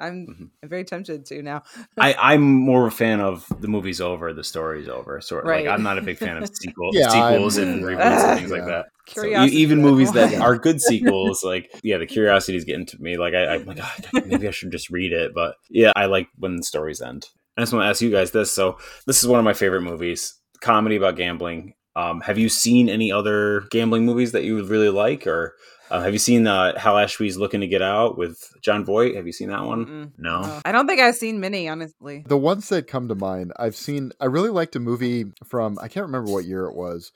I'm Mhm. I'm very tempted to now. I, I'm more of a fan of the movie's over, the story's over. Sort of Right. like I'm not a big fan of sequel, Yeah, sequels I'm and with you. reboots and things like that. So even movies that are good sequels, like yeah, the curiosity is getting to me. Like I, I'm like, "Ah, maybe I should just read it, but yeah, I like when the stories end. I just want to ask you guys this. So this is one of my favorite movies, comedy about gambling. Um, have you seen any other gambling movies that you would really like, or uh, have you seen uh, Hal Ashby's Looking to Get Out with Jon Voight? Have you seen that one? Mm-mm. No. Oh. I don't think I've seen many, honestly. The ones that come to mind, I've seen. I really liked a movie from. I can't remember what year it was,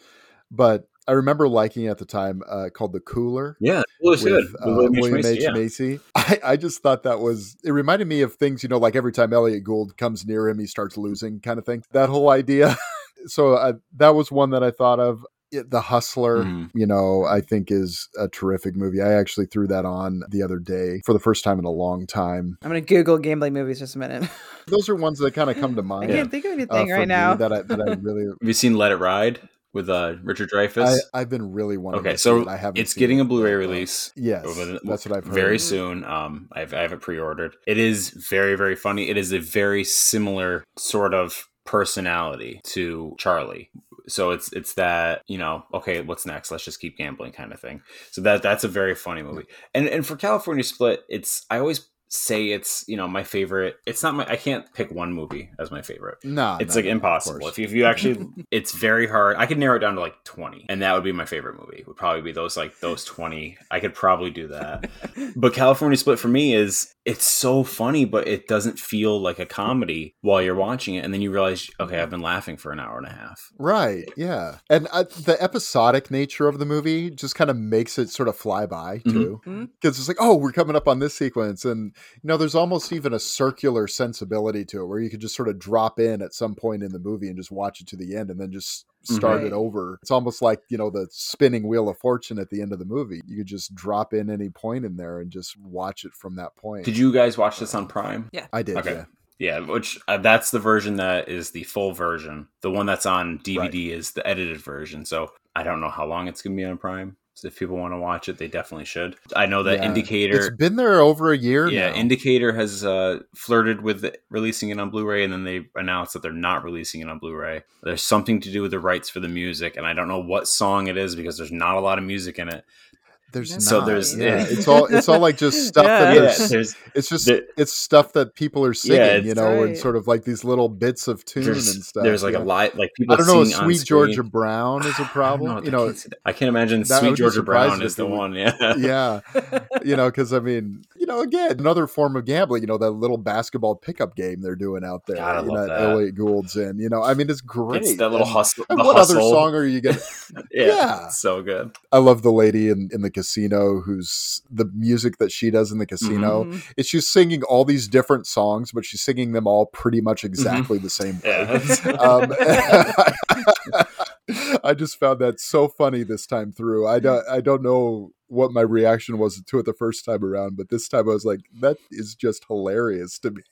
but I remember liking it at the time uh, called The Cooler. Yeah, it was good. with uh, William H. William Macy, H. yeah. Macy. I, I just thought that was it reminded me of things, you know, like every time Elliott Gould comes near him, he starts losing kind of thing. That whole idea. so uh, that was one that I thought of. It- the Hustler, Mhm. you know, I think is a terrific movie. I actually threw that on the other day for the first time in a long time. I'm gonna Google gambling movies just a minute. Those are ones that kind of come to mind. I mind. can't think of uh, anything for right now. that I that I really Have you seen Let It Ride with uh, Richard Dreyfuss? I, I've been really wanting. okay, to see so it. I haven't. it's getting it, a Blu-ray but, uh, release. Yes, over the- that's what I've heard. Very soon. Um, I've, I have it pre-ordered. It is very, very funny. It is a very similar sort of personality to Charlie. So it's it's that you know okay what's next let's just keep gambling kind of thing. So that that's a very funny movie. And and for California Split, it's I always say it's you know my favorite. It's not my. I can't pick one movie as my favorite. No, It's no, like no, impossible. If you, if you actually, it's very hard. I could narrow it down to like twenty, and that would be my favorite movie. Would probably be those like those twenty. I could probably do that. but California Split for me is it's so funny, but it doesn't feel like a comedy while you're watching it, and then you realize, okay, I've been laughing for an hour and a half. Right, yeah. And uh, the episodic nature of the movie just kind of makes it sort of fly by, Mhm. too. Because it's like, oh, we're coming up on this sequence. And, you know, there's almost even a circular sensibility to it where you could just sort of drop in at some point in the movie and just watch it to the end and then just start Right. it over. It's almost like, you know, the spinning wheel of fortune at the end of the movie. You could just drop in any point in there and just watch it from that point. Did you guys watch this on Prime? Yeah. I did, Okay. yeah. Yeah, which uh, that's the version that is the full version. The one that's on DVD is the edited version. So I don't know how long it's going to be on Prime. So if people want to watch it, they definitely should. I know that Yeah. Indicator. It's been there over a year yeah, now. Indicator has uh, flirted with releasing it on Blu-ray, and then they announced that they're not releasing it on Blu-ray. There's something to do with the rights for the music, and I don't know what song it is because there's not a lot of music in it. There's So there's- yeah. yeah. it's all it's all like just stuff Yeah. that Yeah, there's there's it's just the- it's stuff that people are singing, it's- you know, and sort of like these little bits of tune and stuff. there's like yeah. a lot like people. I don't know. if singing on Sweet screen. Georgia Brown is a don't problem, you know, I can't. I can imagine Sweet Georgia Brown is the one. Yeah, yeah, you know, because I mean, you know, again, another form of gambling. You know, that little basketball pickup game they're doing out there. God, I you know, love that that. Elliott Gould's in. You know, I mean, it's great. it's that little And- hustle. and the what other song are you gonna? Yeah, Yeah. so good. I love the lady in, in the casino who's the music that she does in the casino. Mhm. It's she's singing all these different songs, but she's singing them all pretty much exactly the same way. Yeah. um, I just found that so funny this time through. I don't, I don't know what my reaction was to it the first time around, but this time I was like, that is just hilarious to me.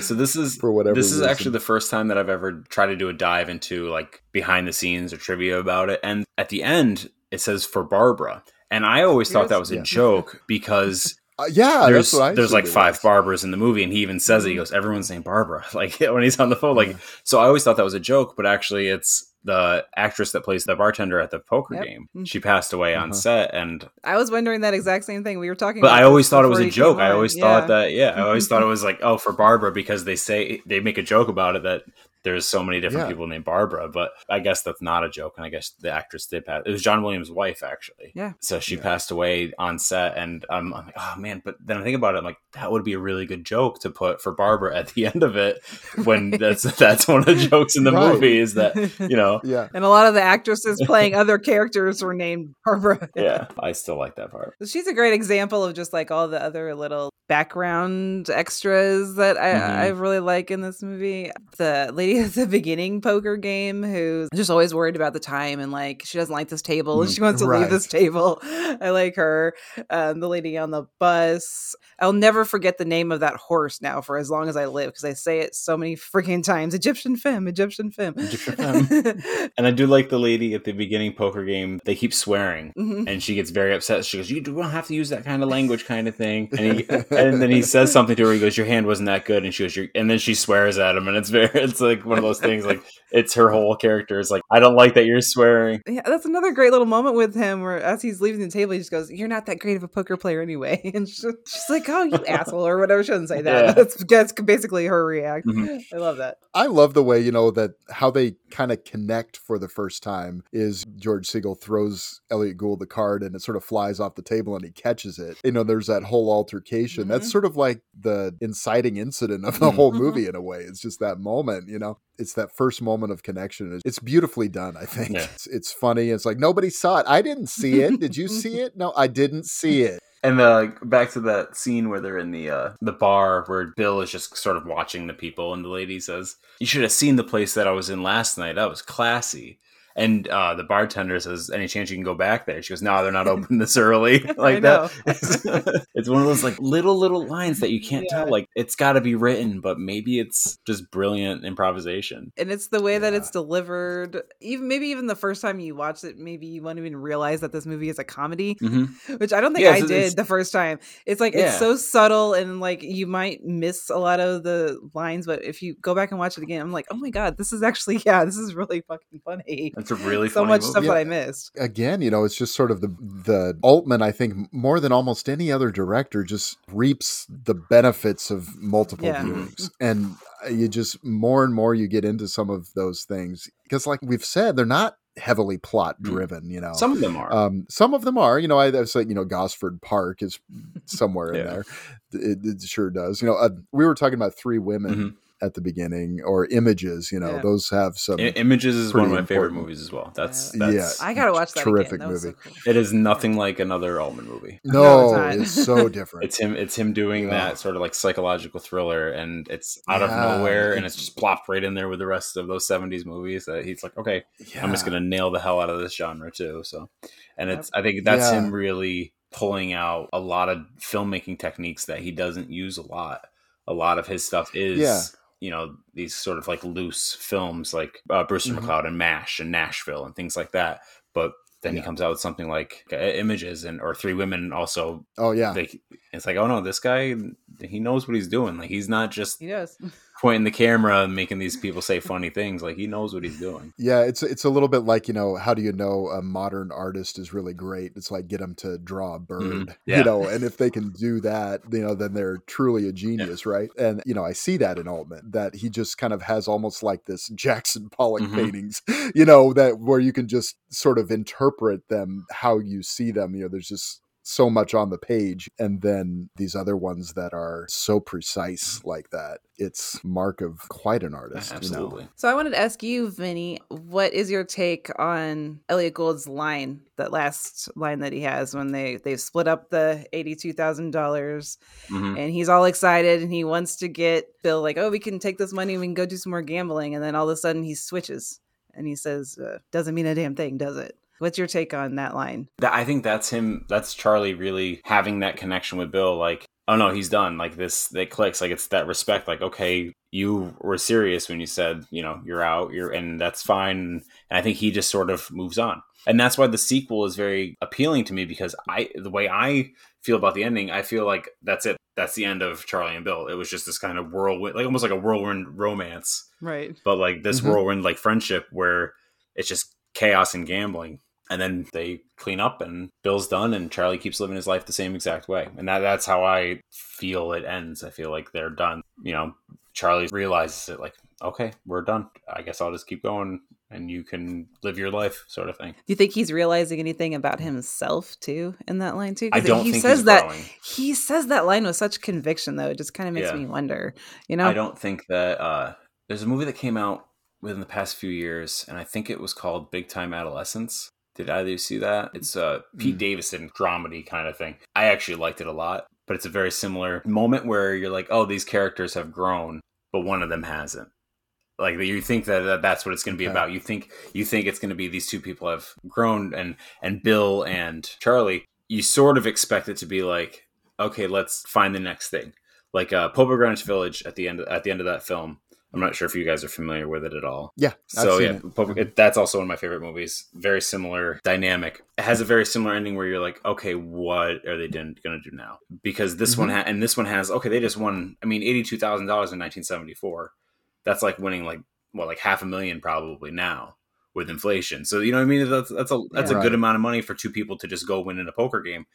so this is For whatever this is reason. actually the first time that I've ever tried to do a dive into like behind the scenes or trivia about it. And at the end, it says for Barbara, and I always thought that was a Yeah. joke because Uh, yeah, there's that's what I there's like five was. Barbaras in the movie, and he even says it. He goes, "Everyone's named Barbara." Like when he's on the phone, like so. I always thought that was a joke, but actually, it's the actress that plays the bartender at the poker Yep. game. Mhm. She passed away on Uh-huh. set, and I was wondering that exact same thing. We were talking, about. but I always thought it was a joke. I on. always Yeah. thought that yeah, I always thought it was like oh for Barbara because they say they make a joke about it that there's so many different Yeah. people named Barbara, but I guess that's not a joke, and I guess the actress did pass. It was John Williams' wife actually. Yeah. So she passed away on set, and I'm, I'm like, oh man. But then I think about it, I'm like, that would be a really good joke to put for Barbara at the end of it, when that's that's one of the jokes in the Right. movie is that you know, Yeah. And a lot of the actresses playing other characters were named Barbara. yeah, I still like that part. She's a great example of just like all the other little background extras that I, Mhm. I really like in this movie. The lady at the beginning poker game who's just always worried about the time and like she doesn't like this table and she wants to Right. leave this table. I like her. Um, the lady on the bus. I'll never forget the name of that horse now for as long as I live because I say it so many freaking times. Egyptian femme, Egyptian femme. Egyptian femme. And I do like the lady at the beginning poker game. They keep swearing, Mhm. and she gets very upset. She goes, "You don't have to use that kind of language, kind of thing." And, he, and then he says something to her. He goes, "Your hand wasn't that good," and she goes, Your, and then she swears at him, and it's very, it's like one of those things. Like it's her whole character is like, "I don't like that you're swearing." Yeah, that's another great little moment with him where as he's leaving the table, he just goes, You're not that great of a poker player anyway. And she- she's like, Oh, you asshole, or whatever. She doesn't say that. Yeah. That's, that's basically her reaction. Mhm. I love that. I love the way, you know, that how they kind of connect for the first time is George Segal throws Elliott Gould the card and it sort of flies off the table and he catches it. You know, there's that whole altercation. Mhm. That's sort of like the inciting incident of Mm-hmm. the whole Mhm. movie in a way. It's just that moment, you know. It's that first moment of connection. It's beautifully done, I think. Yeah. It's, it's funny. It's like nobody saw it. I didn't see it. Did you see it? No, I didn't see it. And uh, back to that scene where they're in the uh, the bar where Bill is just sort of watching the people, and the lady says, "You should have seen the place that I was in last night. That was classy." And uh, the bartender says, "Any chance you can go back there?" She goes, "No, they're not open this early." like that. It's, it's one of those like little little lines that you can't Yeah. tell. Like it's got to be written, but maybe it's just brilliant improvisation. And it's the way that it's delivered. Even maybe even the first time you watch it, maybe you won't even realize that this movie is a comedy. hmm Which I don't think Yeah, I did the first time. It's like Yeah. it's so subtle and like you might miss a lot of the lines, but if you go back and watch it again, I'm like, oh my god, this is actually yeah, this is really fucking funny. It's a really so funny much movie. stuff Yeah. that I missed. again, you know, it's just sort of the the Altman. I think more than almost any other director, just reaps the benefits of multiple Yeah. viewings, and you just more and more you get into some of those things because, like we've said, they're not heavily plot driven. You know, Some of them are. um, some of them are. You know, I, I was like, you know, Gosford Park is somewhere in there. It, it sure does. You know, uh, we were talking about three women. Mhm. At the beginning, or images, you know, Yeah. those have some. I- Images is one of my favorite movies as well. That's Yeah. I gotta watch that terrific again. That was so movie. cool. it is nothing like another Altman movie. No, no, it's it's so different. It's him. It's him doing Yeah. that sort of like psychological thriller, and it's out Yeah, of nowhere, and it's- it's just plopped right in there with the rest of those '70s movies. That he's like, okay, I'm just gonna nail the hell out of this genre too. So, and it's I think that's Yeah. him really pulling out a lot of filmmaking techniques that he doesn't use a lot. A lot of his stuff is. Yeah. You know these sort of like loose films, like uh, Brewster Mhm. McCloud and Mash and Nashville and things like that. But then he comes out with something like uh, Images and or Three Women also Oh yeah, like it's like oh no this guy he knows what he's doing like he's not just He does. pointing the camera and making these people say funny things like he knows what he's doing yeah. It's it's a little bit like you know how do you know a modern artist is really great? It's like get them to draw a bird, Mhm. Yeah. you know, and if they can do that, you know, then they're truly a genius, right? And you know, I see that in Altman that he just kind of has almost like this Jackson Pollock Mhm. paintings, you know, that where you can just sort of interpret them how you see them. You know, there's just so much on the page and then these other ones that are so precise like that it's mark of quite an artist you know? absolutely So I wanted to ask you, Vinny, what is your take on Elliott Gould's line, that last line that he has when they they've split up the eighty-two thousand dollars, Mhm. and he's all excited and he wants to get Bill like, oh, we can take this money, and we can go do some more gambling, and then all of a sudden he switches and he says, uh, doesn't mean a damn thing, does it? What's your take on that line? I think that's him that's charlie really having that connection with bill like oh no he's done like this that clicks like it's that respect like okay you were serious when you said you know you're out you're and that's fine and i think he just sort of moves on and that's why the sequel is very appealing to me because i the way i feel about the ending i feel like that's it that's the end of charlie and bill it was just this kind of whirlwind like almost like a whirlwind romance Right. but like this Mhm. whirlwind like friendship where it's just chaos and gambling and then they clean up and bill's done and charlie keeps living his life the same exact way and that, that's how i feel it ends i feel like they're done you know charlie realizes it like okay we're done i guess i'll just keep going and you can live your life sort of thing Do you think he's realizing anything about himself too in that line too? I don't he think says he's that growing. he says that line with such conviction though. It just kind of makes Yeah. me wonder. You know, I don't think that uh, there's a movie that came out within the past few years, and I think it was called Big Time Adolescence. Did either of you see that? It's a Pete Mm. Davidson dramedy kind of thing. I actually liked it a lot, but it's a very similar moment where you're like, oh, these characters have grown, but one of them hasn't. Like you think that, that that's what it's going to be Okay. about. You think you think it's going to be these two people have grown, and and Bill and Charlie. You sort of expect it to be like, okay, let's find the next thing like uh Popo Greenwich Village at the end at the end of that film. I'm not sure if you guys are familiar with it at all. yeah I've so yeah, it. That's also one of my favorite movies. Very similar dynamic. It has a very similar ending where you're like, okay, what are they going to do now? Because this Mm-hmm. one ha- and this one has okay, they just won. I mean, eighty two thousand dollars in 1974. That's like winning like what like half a million probably now with inflation. So you know what I mean? That's that's a that's Yeah. a Right. good amount of money for two people to just go win in a poker game,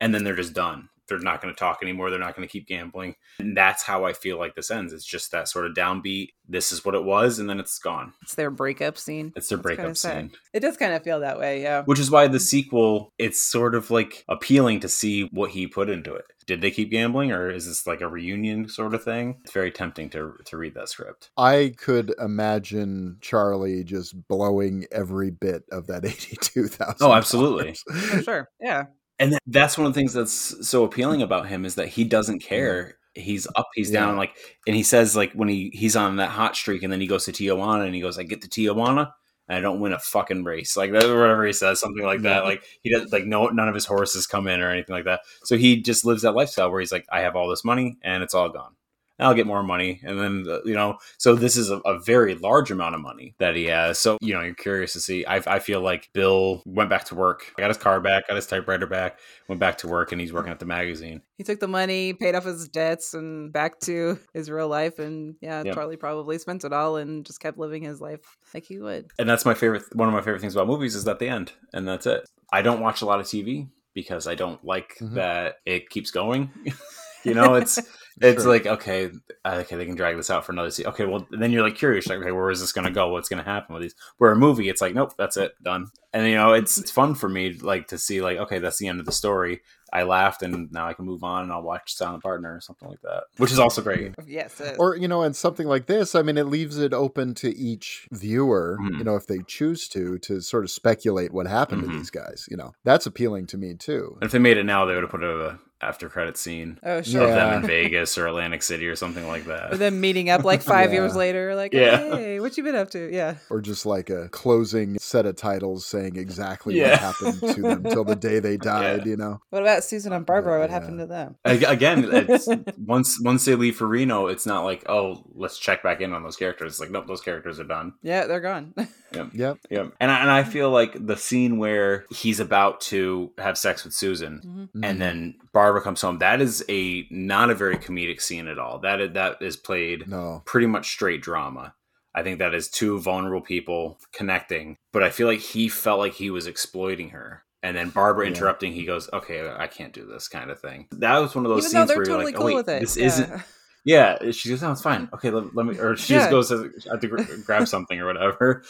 and then they're just done. They're not going to talk anymore. They're not going to keep gambling. And that's how I feel like this ends. It's just that sort of downbeat. This is what it was, and then it's gone. it's their breakup scene. It's their That's breakup kinda sad. scene. It does kind of feel that way, yeah. Which is why the sequel, it's sort of like appealing to see what he put into it. Did they keep gambling, or is this like a reunion sort of thing? It's very tempting to to read that script. I could imagine Charlie just blowing every bit of that eighty-two thousand. Oh, absolutely. For sure. Yeah. And that's one of the things that's so appealing about him is that he doesn't care. He's up he's down like and he says like when he he's on that hot streak and then he goes to tijuana and he goes i get to tijuana and i don't win a fucking race. Like that whatever he says something like that. Like he does like no none of his horses come in or anything like that. So he just lives that lifestyle where he's like i have all this money and it's all gone I'll get more money. And then, uh, you know, so this is a, a, very large amount of money that he has. So, you know, you're curious to see. I, I feel like Bill went back to work, got his car back, got his typewriter back, went back to work, and he's working at the magazine. He took the money, paid off his debts, and back to his real life. And yeah, yep. Charlie probably spent it all and just kept living his life like he would. And that's my favorite, one of my favorite things about movies is that the end, and that's it. I don't watch a lot of TV because I don't like mm-hmm. that it keeps going. you know, it's it's sure. like okay, okay, they can drag this out for another season. Okay, well, then you're like curious, like, okay, where is this going to go? What's going to happen with these? Where a movie, it's like, nope, that's it, done. And you know, it's it's fun for me, like to see, like, okay, that's the end of the story. I laughed, and now I can move on, and I'll watch Silent Partner or something like that, which is also great. yes, or you know, and something like this, I mean, it leaves it open to each viewer, mm-hmm. you know, if they choose to, to sort of speculate what happened mm-hmm. to these guys. You know, that's appealing to me too. And if they made it now, they would have put a after credit scene oh, sure. of them in Vegas or Atlantic City or something like that. Or them meeting up like five yeah. years later, like, yeah. hey, what you been up to? Yeah. Or just like a closing set of titles saying exactly yeah. what happened to them till the day they died, you know? What about Susan and Barbara? What happened to them? Again, once once they leave for Reno, it's not like, oh, let's check back in on those characters. It's like, nope, those characters are done. Yeah, they're gone. yep. Yep. Yep. And I, and I feel like the scene where he's about to have sex with Susan mm-hmm. and then Barbara comes home, that is a not a very comedic scene at all. That that is played no. pretty much straight drama. I think that is two vulnerable people connecting, but I feel like he felt like he was exploiting her. And then Barbara yeah. interrupting, he goes, "Okay, I can't do this," kind of thing. That was one of those Even scenes where totally you're like, cool "Oh wait, this yeah. isn't." Yeah, she goes, "No, it's fine. Okay, let, let me." Or she yeah. just goes I have to grab something or whatever.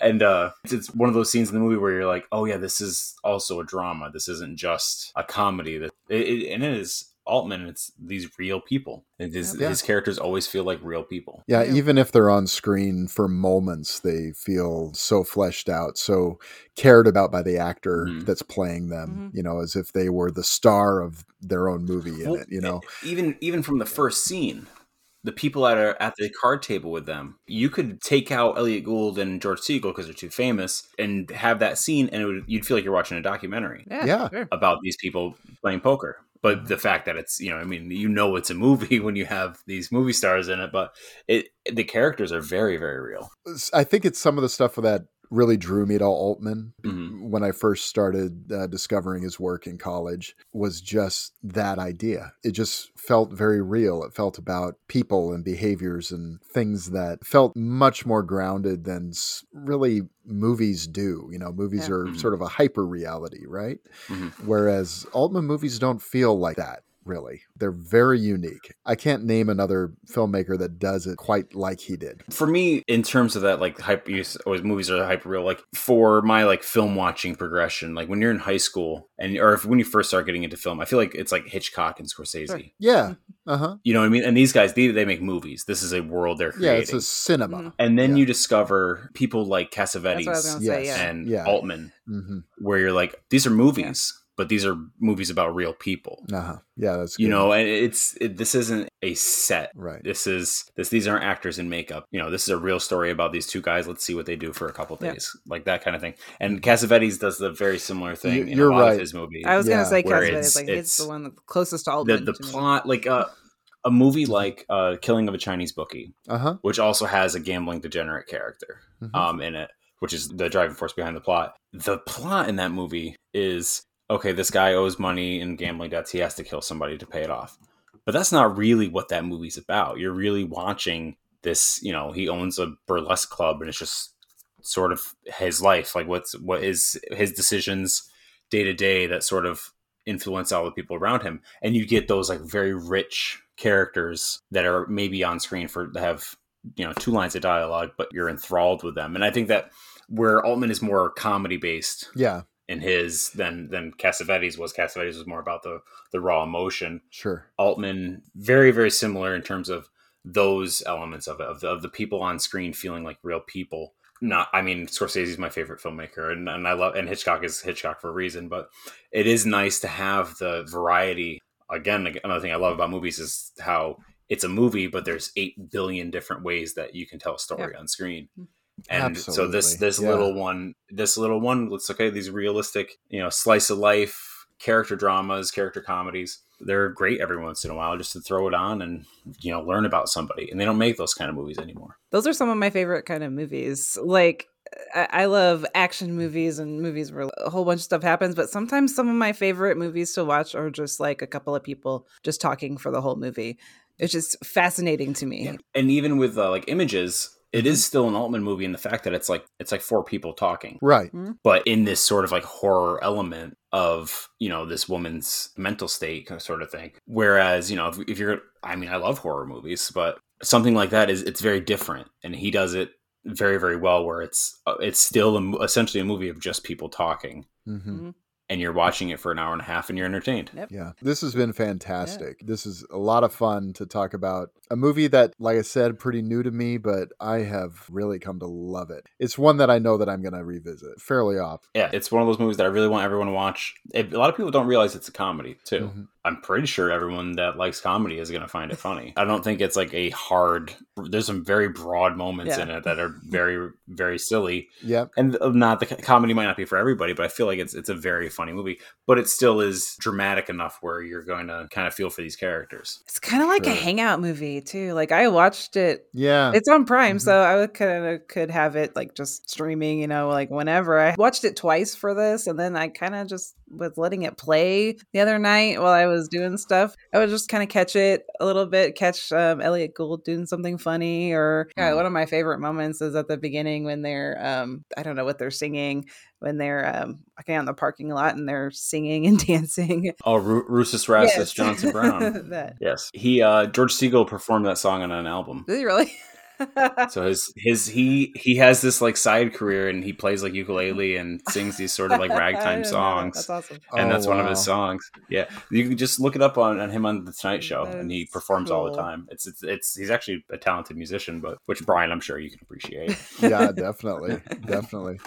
And uh, it's, it's, one of those scenes in the movie where you're like, "Oh yeah, this is also a drama. This isn't just a comedy." That it, it, and it is Altman, it's these real people. His, yeah. his, characters always feel like real people. Yeah, yeah, even if they're on screen for moments, they feel so fleshed out, so cared about by the actor mm-hmm. that's playing them. Mm-hmm. You know, as if they were the star of their own movie in it. You know, even even from the first scene, the people that are at the card table with them. You could take out Elliott Gould and George Segal because they're too famous, and have that scene, and would, you'd feel like you're watching a documentary. Yeah, yeah. Sure. about these people playing poker but the fact that it's you know i mean you know it's a movie when you have these movie stars in it but it the characters are very very real i think it's some of the stuff that really drew me to Altman mm-hmm. When I first started uh, discovering his work in college was just that idea. It just felt very real. It felt about people and behaviors and things that felt much more grounded than really movies do. You know, movies yeah. are mm-hmm. sort of a hyper reality, right? Mm-hmm. Whereas Altman movies don't feel like that really. They're very unique. I can't name another filmmaker that does it quite like he did. For me, in terms of that, like hyper use, always movies are hyper real. Like for my like film watching progression, like when you're in high school and or if when you first start getting into film, I feel like it's like Hitchcock and Scorsese. Sure. Yeah. Uh huh. You know what I mean? And these guys, they, they make movies. This is a world they're creating. Yeah, it's a cinema. Mm-hmm. And then yeah. you discover people like Cassavetes yes. say, yeah. and yeah. Altman, mm-hmm. where you're like, these are movies but these are movies about real people. Uh-huh. Yeah, that's good. you know, and it's it, this isn't a set. Right. This is this. These aren't actors in makeup. You know, this is a real story about these two guys. Let's see what they do for a couple days, yeah. like that kind of thing. And Cassavetes does the very similar thing you, in a lot right. of his movies. I was yeah. gonna say Cassavetes, like it's, the one closest to all the the plot, me. like uh, a movie like uh, Killing of a Chinese Bookie, uh-huh. which also has a gambling degenerate character mm-hmm. um, in it, which is the driving force behind the plot. The plot in that movie is okay, this guy owes money in gambling debts. He has to kill somebody to pay it off. But that's not really what that movie's about. You're really watching this, you know, he owns a burlesque club and it's just sort of his life. Like what's what is his decisions day to day that sort of influence all the people around him. And you get those like very rich characters that are maybe on screen for have, you know, two lines of dialogue, but you're enthralled with them. And I think that where Altman is more comedy based. Yeah in his than than Cassavetes was. Cassavetes was more about the the raw emotion. Sure. Altman very very similar in terms of those elements of it of the, of the people on screen feeling like real people. Not, I mean, Scorsese is my favorite filmmaker, and, and I love, and Hitchcock is Hitchcock for a reason. But it is nice to have the variety. Again, another thing I love about movies is how it's a movie, but there's eight billion different ways that you can tell a story on screen. Mm-hmm and Absolutely. so this this yeah. little one this little one looks okay these realistic you know slice of life character dramas character comedies they're great every once in a while just to throw it on and you know learn about somebody. And they don't make those kind of movies anymore. Those are some of my favorite kind of movies. Like I, I love action movies and movies where a whole bunch of stuff happens, but sometimes some of my favorite movies to watch are just like a couple of people just talking for the whole movie. It's just fascinating to me. And even with uh, like images, it is still an Altman movie in the fact that it's like it's like four people talking, Right. but in this sort of like horror element of you know this woman's mental state kind of sort of thing. Whereas you know if, if you're, I mean, I love horror movies, but something like that is it's very different, and he does it very very well. Where it's uh, it's still a, essentially a movie of just people talking, hmm and you're watching it for an hour and a half, and you're entertained. Yep. Yeah, this has been fantastic. This is a lot of fun to talk about a movie that, like I said, pretty new to me, but I have really come to love it. It's one that I know that I'm going to revisit fairly often. Yeah, it's one of those movies that I really want everyone to watch. It, a lot of people don't realize it's a comedy too. Mhm. I'm pretty sure everyone that likes comedy is going to find it funny. I don't think it's like a hard. There's some very broad moments Yeah. in it that are very, very silly, Yep. and uh, not the comedy might not be for everybody, but I feel like it's it's a very funny movie. But it still is dramatic enough where you're going to kind of feel for these characters. It's kind of like a hangout movie too. Like I watched it Yeah. It's on Prime, Mhm. so I would kind of could have it like just streaming, you know, like whenever. I watched it twice for this, and then I kind of just was letting it play the other night while I was doing stuff. I would just kind of catch it a little bit, catch um, Elliott Gould doing something funny, or yeah, Mhm. one of my favorite moments is at the beginning when they're um, I don't know what they're singing when they're um, walking out in the parking lot and they're singing and dancing. Oh, Ru- Rusus Rassus Yes. Johnson Brown. that. yes, he uh, George Segal performed that song on an album. Did he really? So his his he he has this like side career and he plays like ukulele and sings these sort of like ragtime didn't that. songs. That's awesome. and Oh, that's one of his songs. Yeah, you can just look it up on, on him on the Tonight Show, That and he is performs all the time. It's, it's it's he's actually a talented musician, but which Brian, I'm sure you can appreciate. yeah, definitely. definitely.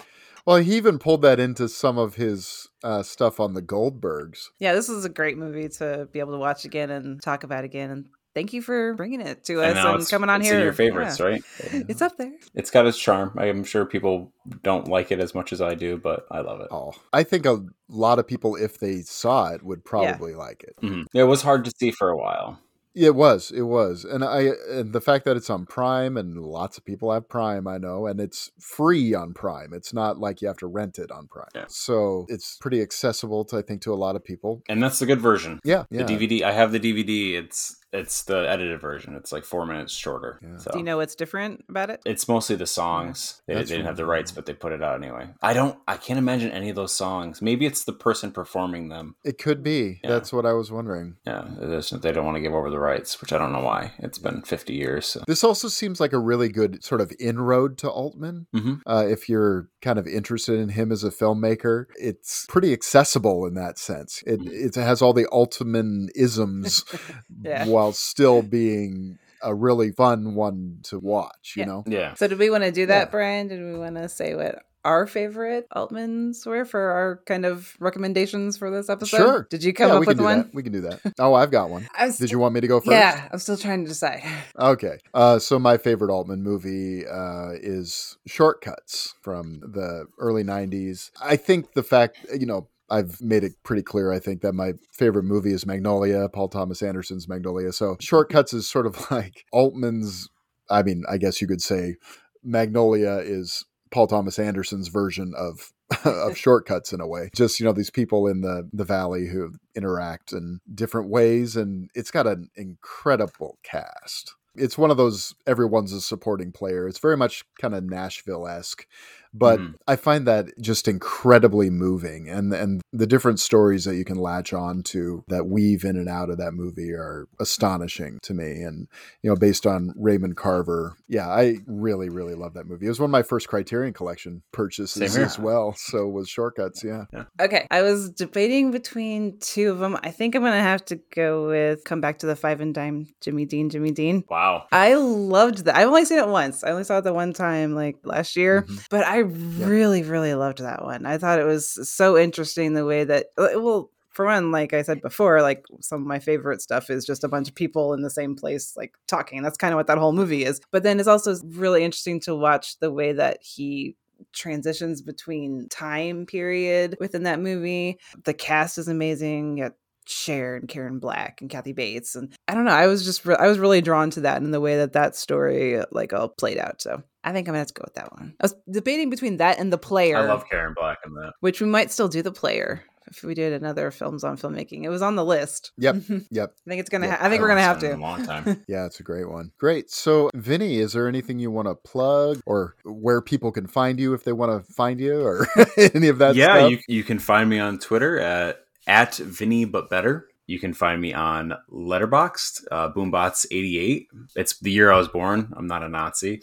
Well, he even pulled that into some of his uh, stuff on the Goldbergs. Yeah, this is a great movie to be able to watch again and talk about again. And thank you for bringing it to us and and it's coming on it's here. your favorites, Yeah. right? It's up there. It's got its charm. I'm sure people don't like it as much as I do, but I love it. Oh, I think a lot of people, if they saw it, would probably like it. Mhm. It was hard to see for a while. It was, it was, and I and the fact that it's on Prime and lots of people have Prime, I know, and it's free on Prime. It's not like you have to rent it on Prime, Yeah. so it's pretty accessible to I think to a lot of people. And that's the good version. Yeah, The. DVD, I have the DVD. It's it's the edited version. It's like four minutes shorter. Yeah. So. Do you know what's different about it? It's mostly the songs. They, they didn't have the right. rights, but they put it out anyway. I don't. I can't imagine any of those songs. Maybe it's the person performing them. It could be. Yeah. That's what I was wondering. Yeah, it is- they don't want to give over the rights, which I don't know why. It's been fifty years. So. This also seems like a really good sort of inroad to Altman. Mhm. Uh, if you're kind of interested in him as a filmmaker, it's pretty accessible in that sense. It, Mhm. it has all the Altman isms Yeah. While still being a really fun one to watch, you Yeah. know? Yeah, So, did we want to do that, Yeah. Brian? Did we want to say what our favorite Altmans were for our kind of recommendations for this episode? Sure. Did you come yeah, up with one? That. We can do that. Oh, I've got one. I was- Did you want me to go first? Yeah, I'm still trying to decide. Okay. Uh, so my favorite Altman movie uh, is Shortcuts from the early 90s. I think the fact, you know, I've made it pretty clear, I think, that my favorite movie is Magnolia, Paul Thomas Anderson's Magnolia. So Shortcuts is sort of like Altman's, I mean, I guess you could say Magnolia is Paul Thomas Anderson's version of of shortcuts in a way. Just you know these people in the the valley who interact in different ways, and it's got an incredible cast. It's one of those everyone's a supporting player. It's very much kind of Nashville esque, but Mhm. I find that just incredibly moving, and and the different stories that you can latch on to that weave in and out of that movie are astonishing to me. And you know, based on Raymond Carver, yeah, I really really love that movie. It was one of my first Criterion Collection purchases Same as well. So was Shortcuts, yeah. Okay, I was debating between two of them. I think I'm gonna have to go with "Come Back to the Five and Dime." Jimmy Dean, Jimmy Dean. wow. I loved that. I've only seen it once. I only saw it the one time, like last year, Mhm. but I really, really loved that one. I thought it was so interesting the way that, uh, well, for one, like I said before, like some of my favorite stuff is just a bunch of people in the same place, like talking. That's kind of what that whole movie is. But then it's also really interesting to watch the way that he transitions between time period within that movie. The cast is amazing. You Cher and Karen Black and Kathy Bates, and I don't know. I was just re- I was really drawn to that and the way that that story like all played out. So I think I'm gonna have to go with that one. I was debating between that and the player. I love Karen Black in that. which we might still do the player if we did another films on filmmaking. It was on the list. Yep. Yep. I think it's gonna. Yeah, ha- I think we're gonna have It's to. a long time. Yeah, it's a great one. Great. So, Vinny, is there anything you want to plug or where people can find you if they want to find you or any of that yeah, stuff? you you can find me on Twitter at at Vinny but better. You can find me on Letterboxd, uh, Boombots88. It's the year I was born. I'm not a Nazi.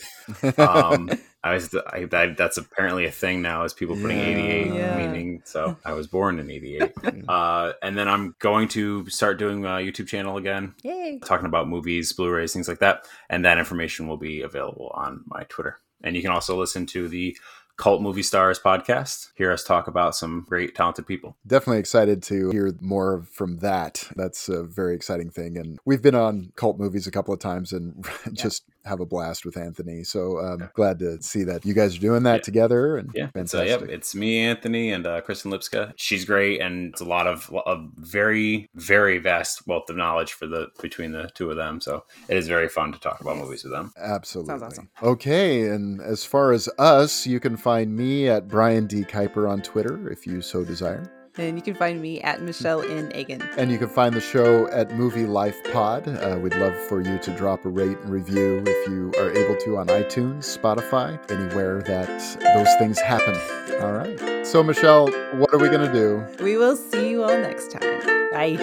Um, I was I, that, that's apparently a thing now is people putting Yeah. 88 Yeah. meaning so I was born in 88. uh, and then I'm going to start doing a YouTube channel again, Yay! talking about movies, Blu-rays, things like that. And that information will be available on my Twitter. And you can also listen to the Cult Movie Stars podcast. Hear us talk about some great, talented people. Definitely excited to hear more from that. That's a very exciting thing. And we've been on cult movies a couple of times and just have a blast with Anthony. So um, glad to see that you guys are doing that Yeah. together. And Yeah, it's, uh, fantastic. yep, it's me, Anthony, and uh, Kristen Lipska. She's great, and it's a lot of a very, very vast wealth of knowledge for the between the two of them. So it is very fun to talk about movies with them. Absolutely. Sounds awesome. Okay, and as far as us, you can find me at Brian D. Kuiper on Twitter if you so desire. And you can find me at Michelle in Egan. And you can find the show at Movie Life Pod. Uh, we'd love for you to drop a rate and review if you are able to on iTunes, Spotify, anywhere that those things happen. All right. So, Michelle, what are we going to do? We will see you all next time. Bye.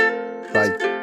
Bye.